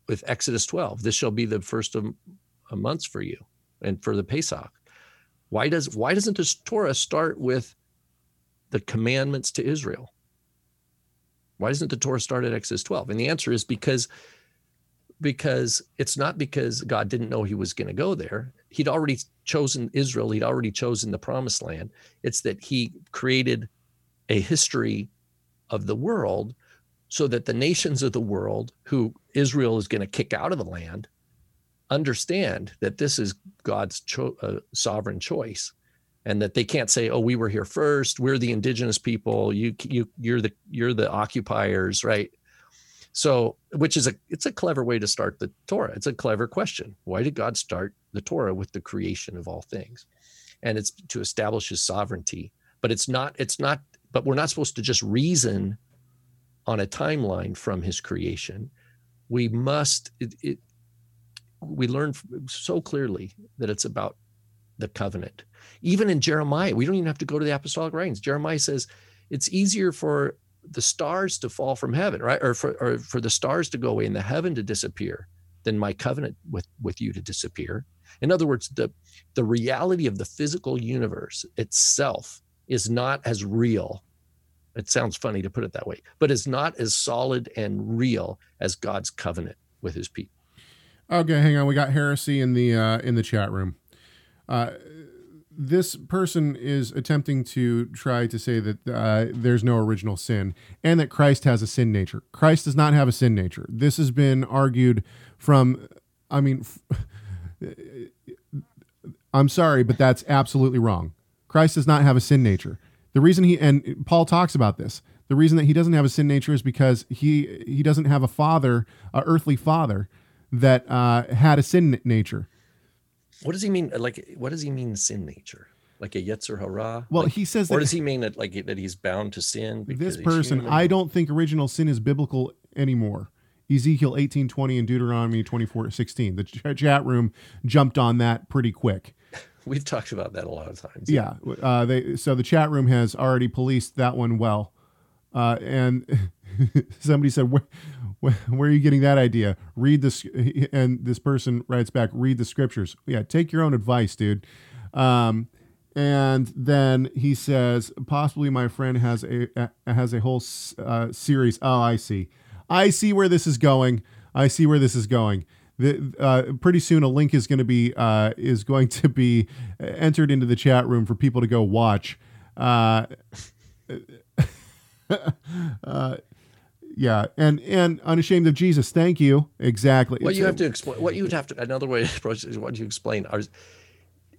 with Exodus 12? This shall be the first of months for you and for the Pesach. Why does why doesn't this Torah start with the commandments to Israel? Why doesn't the Torah start at Exodus 12? And the answer is because because it's not because God didn't know he was going to go there. He'd already chosen Israel, he'd already chosen the promised land. It's that he created a history of the world so that the nations of the world who Israel is going to kick out of the land understand that this is God's cho- uh, sovereign choice and that they can't say oh we were here first. We're the indigenous people. You you you're the you're the occupiers right? So which is a it's a clever way to start the torah. It's a clever question. Why did god start the torah with the creation of all things? And it's to establish his sovereignty but it's not it's not but we're not supposed to just reason on a timeline from his creation. We must it, it we learn so clearly that it's about the covenant. Even in jeremiah we don't even have to go to the apostolic writings. Jeremiah says it's easier for the stars to fall from heaven right? Or for, or for the stars to go away and the heaven to disappear than my covenant with with you to disappear. In other words the the reality of the physical universe itself is not as real. It sounds funny to put it that way but is not as solid and real as god's covenant with his people Okay, hang on. We got heresy in the uh, in the chat room. Uh, this person is attempting to try to say that uh, there's no original sin and that Christ has a sin nature. Christ does not have a sin nature. This has been argued from. I mean, I'm sorry, but that's absolutely wrong. Christ does not have a sin nature. The reason he and Paul talks about this. The reason that he doesn't have a sin nature is because he he doesn't have a father, a earthly father that uh, had a sin nature. what does he mean like what does he mean sin nature like a Yetzer Hara? Well, Like- he says or that does he mean that like that he's bound to sin? because this person, human? I don't think original sin is biblical anymore. Ezekiel 18:20 and Deuteronomy 24:16. The ch- chat room jumped on that pretty quick. We've talked about that a lot of times. Yeah. Uh, they so the chat room has already policed that one well. Uh, and somebody said, where, are you getting that idea? Read this. And this person writes back, read the scriptures. Yeah, take your own advice, dude. Um, and then he says, possibly my friend has a, a has a whole uh, series. Oh, I see. I see where this is going. I see where this is going. The, uh, pretty soon, a link is going to be uh, is going to be entered into the chat room for people to go watch. Uh, uh, yeah, and and unashamed of Jesus. Thank you. Exactly. What It's- you have to explain, what you would have to, another way to approach it is what you explain are,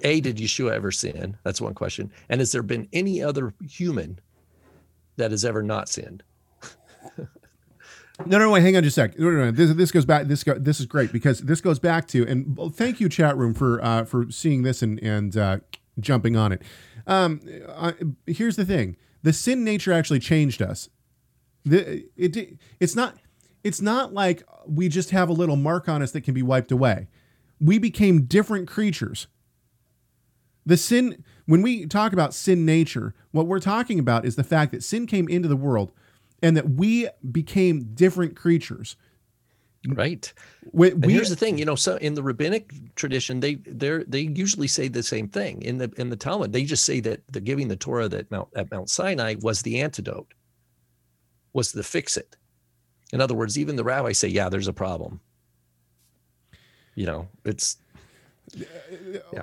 A, did Yeshua ever sin? That's one question. And has there been any other human that has ever not sinned? No, no, no, wait, hang on just a sec. No, no, no. This, this goes back. This go, this is great because this goes back to and thank you, chat room, for uh, for seeing this and and uh, jumping on it. Um, uh, here's the thing: the sin nature actually changed us. The it it's not it's not like we just have a little mark on us that can be wiped away. We became different creatures. The sin when we talk about sin nature, what we're talking about is the fact that sin came into the world and that we became different creatures. Right. We, And we- here's the thing, you know, so in the rabbinic tradition, they they they usually say the same thing. In the in the Talmud, they just say that the giving the Torah that Mount at Mount Sinai was the antidote, was to fix it. In other words, even the rabbis say, yeah, there's a problem. You know, it's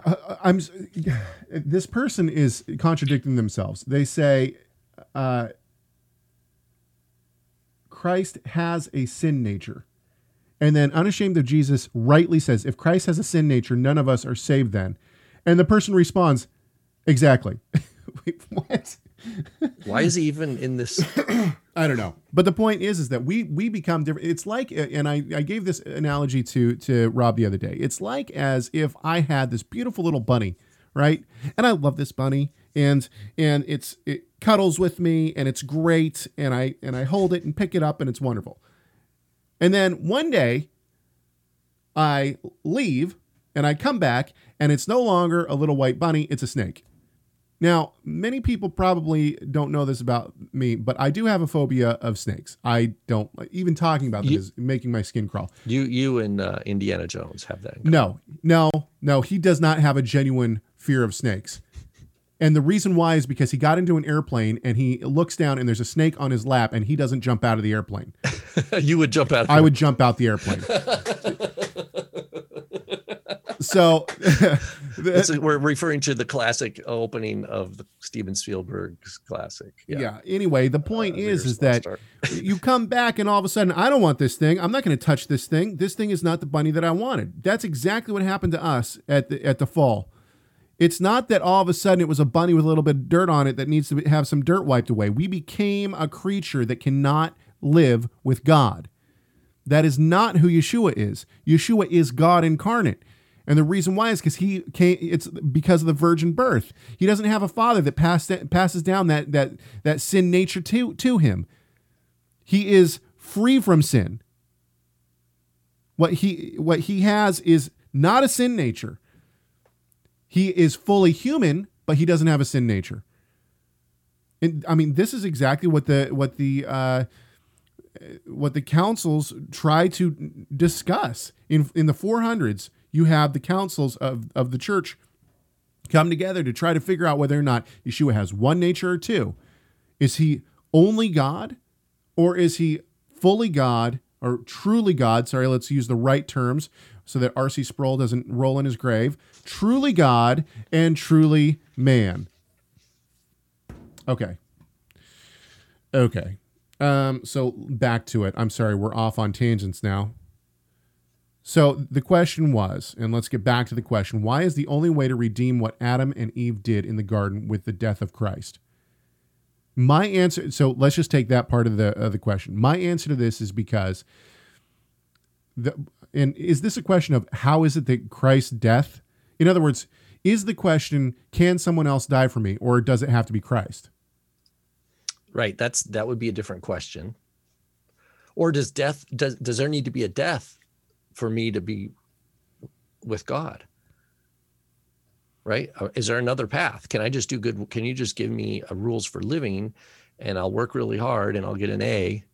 Uh, I'm this person is contradicting themselves. They say uh, Christ has a sin nature. And then unashamed of Jesus rightly says, if Christ has a sin nature, none of us are saved then. And the person responds, exactly. Wait, what? why is he even in this? I don't know. But the point is, is that we we become different. It's like, and I, I gave this analogy to to Rob the other day. It's like as if I had this beautiful little bunny, right? And I love this bunny, and and it's it cuddles with me, and it's great, and I and I hold it and pick it up, and it's wonderful. And then one day, I leave, and I come back, and it's no longer a little white bunny; it's a snake. Now, many people probably don't know this about me, but I do have a phobia of snakes. I don't even talking about them You- is making my skin crawl. You you and uh, Indiana Jones have that. No, no, no. He does not have a genuine fear of snakes. And the reason why is because he got into an airplane and he looks down and there's a snake on his lap and he doesn't jump out of the airplane. you would jump out. I would jump out the airplane. so we're referring to the classic opening of the Steven Spielberg's classic. yeah. Anyway, the point Uh, is, is that you come back and all of a sudden, I don't want this thing. I'm not going to touch this thing. This thing is not the bunny that I wanted. That's exactly what happened to us at the at the fall. It's not that all of a sudden it was a bunny with a little bit of dirt on it that needs to have some dirt wiped away. We became a creature that cannot live with God. That is not who Yeshua is. Yeshua is God incarnate. And the reason why is because he came. It's because of the virgin birth. He doesn't have a father that pass, passes down that that that sin nature to to him. He is free from sin. What he what he has is not a sin nature. He is fully human, but he doesn't have a sin nature. And I mean, this is exactly what the what the uh, what the councils try to discuss in in the 400s. You have the councils of of the church come together to try to figure out whether or not Yeshua has one nature or two. Is he only God, or is he fully God or truly God? Sorry, let's use the right terms so that R.C. Sproul doesn't roll in his grave. Truly God and truly man. Okay. Okay. Um, so back to it. I'm sorry, we're off on tangents now. So the question was, and let's get back to the question why is the only way to redeem what Adam and Eve did in the garden with the death of Christ? My answer, so let's just take that part of the of the question. My answer to this is because the and is this a question of how is it that Christ's death, in other words, is the question can someone else die for me or does it have to be Christ? Right. That's that would be a different question. Or does death does does there need to be a death for me to be with God? Right? Uh, is there another path? Can I just do good? Can you just give me a rules for living and I'll work really hard and I'll get an A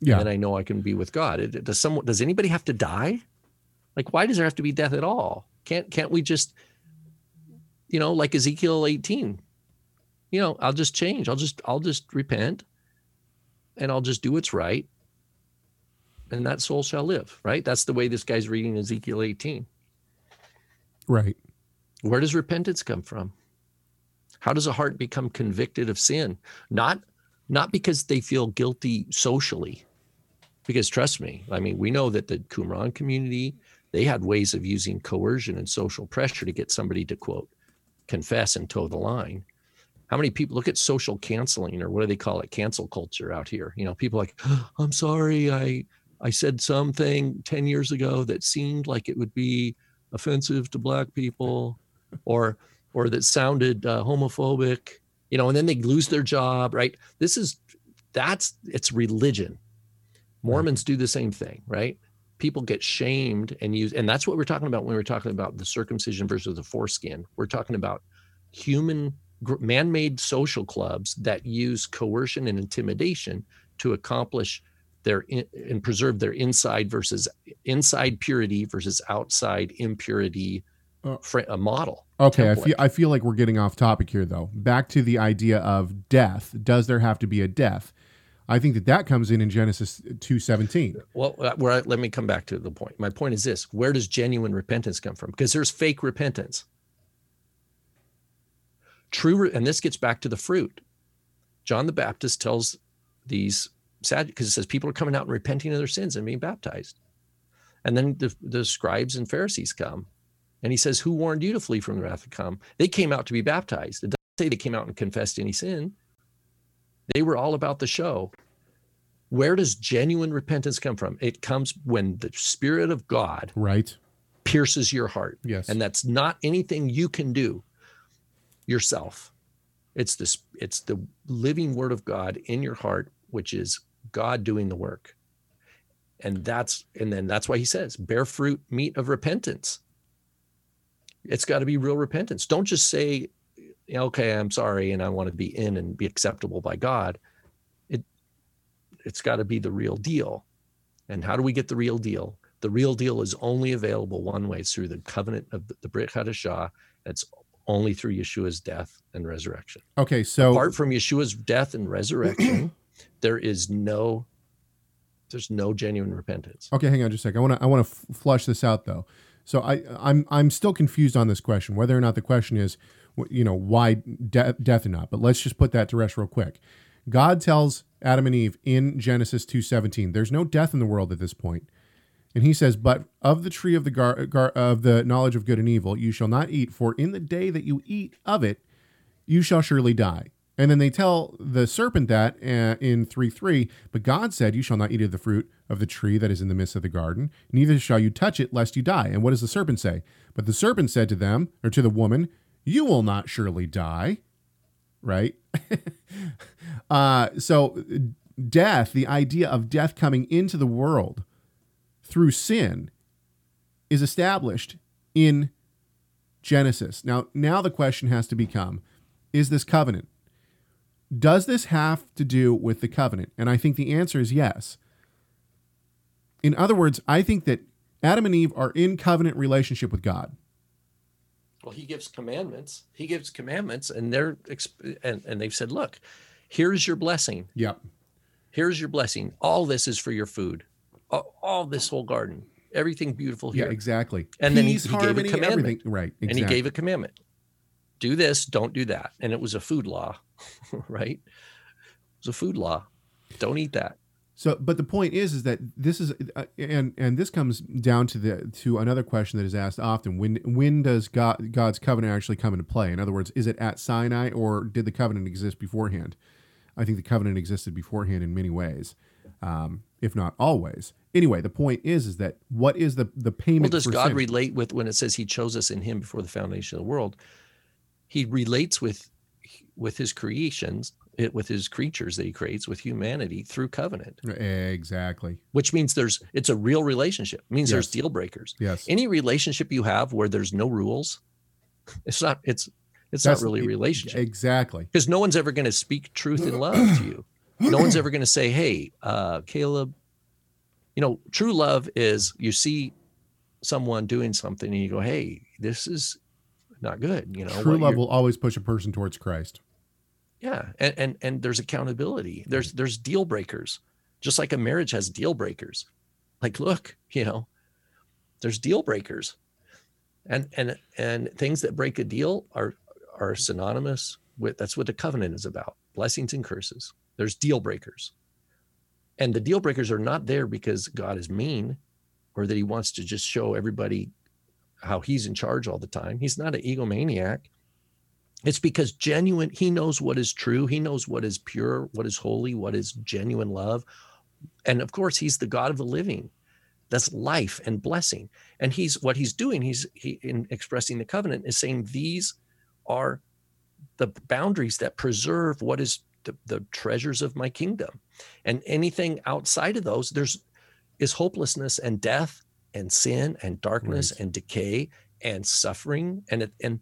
Yeah. and I know I can be with God? It- Does someone does anybody have to die? Like why does there have to be death at all? Can't can't we just you know, like Ezekiel 18, you know, I'll just change. I'll just I'll just repent and I'll just do what's right. And that soul shall live, right? That's the way this guy's reading Ezekiel 18. right. Where does repentance come from? How does a heart become convicted of sin? Not not because they feel guilty socially. Because trust me, I mean, we know that the Qumran community, they had ways of using coercion and social pressure to get somebody to quote confess and toe the line. How many people look at social canceling or what do they call it? Cancel culture out here. You know, people like, I'm sorry, I I said something 10 years ago that seemed like it would be offensive to black people or or that sounded uh, homophobic you know and then they lose their job right? This is that's it's religion. Mormons do the same thing right? People get shamed and use and that's what we're talking about when we're talking about the circumcision versus the foreskin. We're talking about human man-made social clubs that use coercion and intimidation to accomplish their in, and preserve their inside versus inside purity versus outside impurity Uh, fr- a model Okay, I feel I feel like we're getting off topic here though. Back to the idea of death. Does there have to be a death? I think that that comes in in Genesis 2:17. Well, uh, where I, let me come back to the point. My point is this: Where does genuine repentance come from? Because there's fake repentance. True, and this gets back to the fruit. John the Baptist tells these sad because it says people are coming out and repenting of their sins and being baptized, and then the, the scribes and Pharisees come, and he says, "Who warned you to flee from the wrath to come?" They came out to be baptized. It doesn't say they came out and confessed any sin. They were all about the show. Where does genuine repentance come from? It comes when the Spirit of God Right? pierces your heart. Yes. And that's not anything you can do yourself. It's this it's the living word of God in your heart, which is God doing the work. And that's and then that's why he says, bear fruit meat of repentance. It's got to be real repentance. Don't just say, okay, I'm sorry and I want to be in and be acceptable by God. It it's got to be the real deal. And how do we get the real deal? The real deal is only available one way through the covenant of the, the Brit Hadashah. It's only through Yeshua's death and resurrection. Okay, so Apart from Yeshua's death and resurrection, there is no there's no genuine repentance. Okay, hang on just a second. I want to I want to f- flush this out though. So I I'm I'm still confused on this question, whether or not the question is, you know, why de- death or not. But let's just put that to rest real quick. God tells Adam and Eve in Genesis two seventeen, there's no death in the world at this point, and He says, "But of the tree of the gar- gar- of the knowledge of good and evil you shall not eat, for in the day that you eat of it, you shall surely die." And then they tell the serpent that uh, in 3 3, but God said, You shall not eat of the fruit of the tree that is in the midst of the garden, neither shall you touch it, lest you die. And what does the serpent say? But the serpent said to them, or to the woman, You will not surely die. Right? uh, so, death, the idea of death coming into the world through sin, is established in Genesis. Now, now the question has to become is this covenant? Does this have to do with the covenant? And I think the answer is yes. In other words, I think that Adam and Eve are in covenant relationship with God. Well, he gives commandments. He gives commandments, and they're and and they've said, "Look, here's your blessing. Yep. Here's your blessing. All this is for your food. All, all this whole garden, everything beautiful here." Yeah, exactly. And then he- Peace, he gave a commandment. everything. Right. Exactly. and he gave a commandment do this don't do that and it was a food law right it was a food law don't eat that So, but the point is, is that this is, uh, and and this comes down to the to another question that is asked often: when when does God God's covenant actually come into play? In other words, is it at Sinai, or did the covenant exist beforehand? I think the covenant existed beforehand in many ways, um, if not always. Anyway, the point is, is that what is the the Well, payment? does for God sin? relate with when it says He chose us in Him before the foundation of the world? He relates with with His creations, it, with His creatures that He creates, with humanity through covenant, exactly. which means there's it's a real relationship. It means there's deal breakers. Yes. Any relationship you have where there's no rules, it's not it's it's That's- not really a relationship Exactly. because no one's ever going to speak truth and love to you. No one's ever going to say, "Hey, uh, Caleb." You know, true love is you see someone doing something and you go, "Hey, this is not good." You know, True love will always push a person towards Christ. yeah, and, and and there's accountability. There's mm. there's deal breakers, just like a marriage has deal breakers. Like, look, you know, there's deal breakers, and and and things that break a deal are are synonymous with that's what the covenant is about: blessings and curses. There's deal breakers, and the deal breakers are not there because God is mean, or that He wants to just show everybody how He's in charge all the time. He's not an egomaniac. It's because genuine, he knows what is true. He knows what is pure, what is holy, what is genuine love. And of course, he's the God of the living. That's life and blessing. And he's what he's doing, he's he in expressing the covenant is saying these are the boundaries that preserve what is the, the treasures of my kingdom. And anything outside of those, there's is hopelessness and death and sin and darkness Right. and decay and suffering and it- and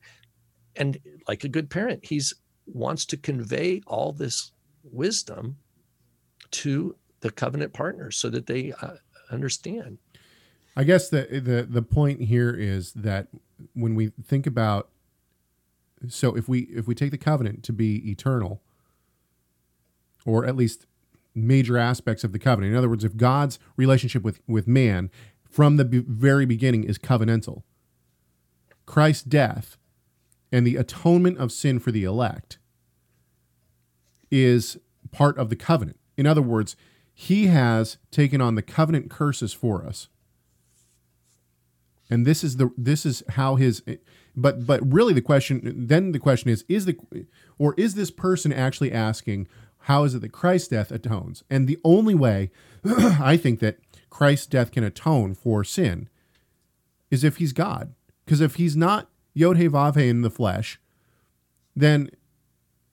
and like a good parent he's wants to convey all this wisdom to the covenant partners so that they uh, understand I guess the the the point here is that when we think about so if we if we take the covenant to be eternal or at least major aspects of the covenant in other words if God's relationship with with man from the be- very beginning is covenantal. Christ's death and the atonement of sin for the elect is part of the covenant. In other words he has taken on the covenant curses for us. And this is the this is how his but but really the question then the question is is the or is this person actually asking how is it that Christ's death atones? And the only way I think that Christ's death can atone for sin is if he's God because if he's not Yod He Vav in the flesh then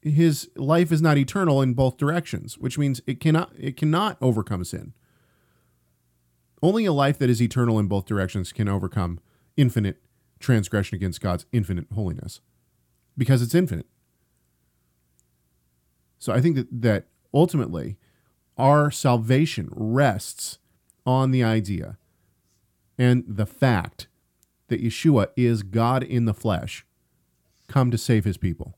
his life is not eternal in both directions which means it cannot it cannot overcome sin only a life that is eternal in both directions can overcome infinite transgression against God's infinite holiness because it's infinite. So I think that, that ultimately our salvation rests on the idea and the fact that Yeshua is God in the flesh, come to save his people.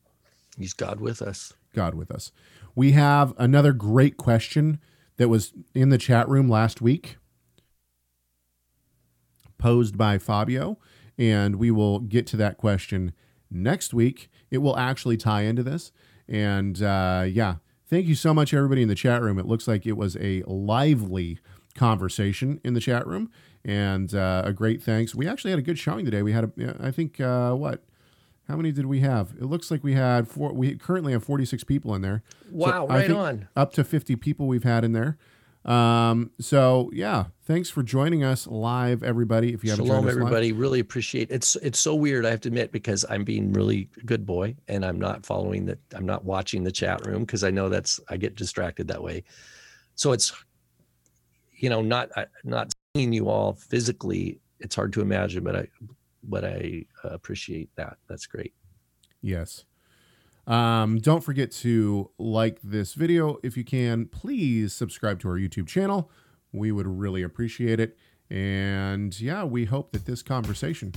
he's god with us God with us. We have another great question that was in the chat room last week, posed by Fabio, and we will get to that question next week. It will actually tie into this. And uh, yeah, thank you so much, everybody in the chat room. It looks like it was a lively conversation in the chat room, and uh, a great thanks. We actually had a good showing today. We had, a, I think, uh, what? How many did we have? It looks like we had four. We currently have 46 people in there. Wow, I right on. Up to 50 people we've had in there. Um, so yeah, thanks for joining us live, everybody. If you haven't Shalom, joined us live. everybody. Really appreciate it. it's it's so weird. I have to admit because I'm being really good boy and I'm not following the I'm not watching the chat room because I know that's I get distracted that way. So it's you know not not seeing you all physically. It's hard to imagine, but I but I uh, appreciate that. That's great. Yes. Um, don't forget to like this video if you can. Please subscribe to our YouTube channel. We would really appreciate it. And yeah, we hope that this conversation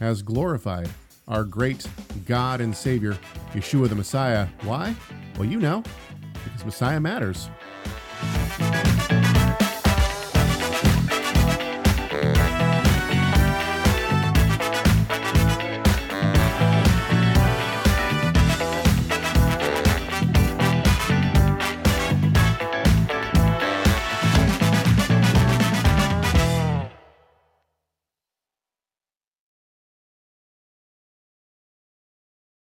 has glorified our great God and Savior, Yeshua the Messiah. Why? Well, you know, because Messiah matters.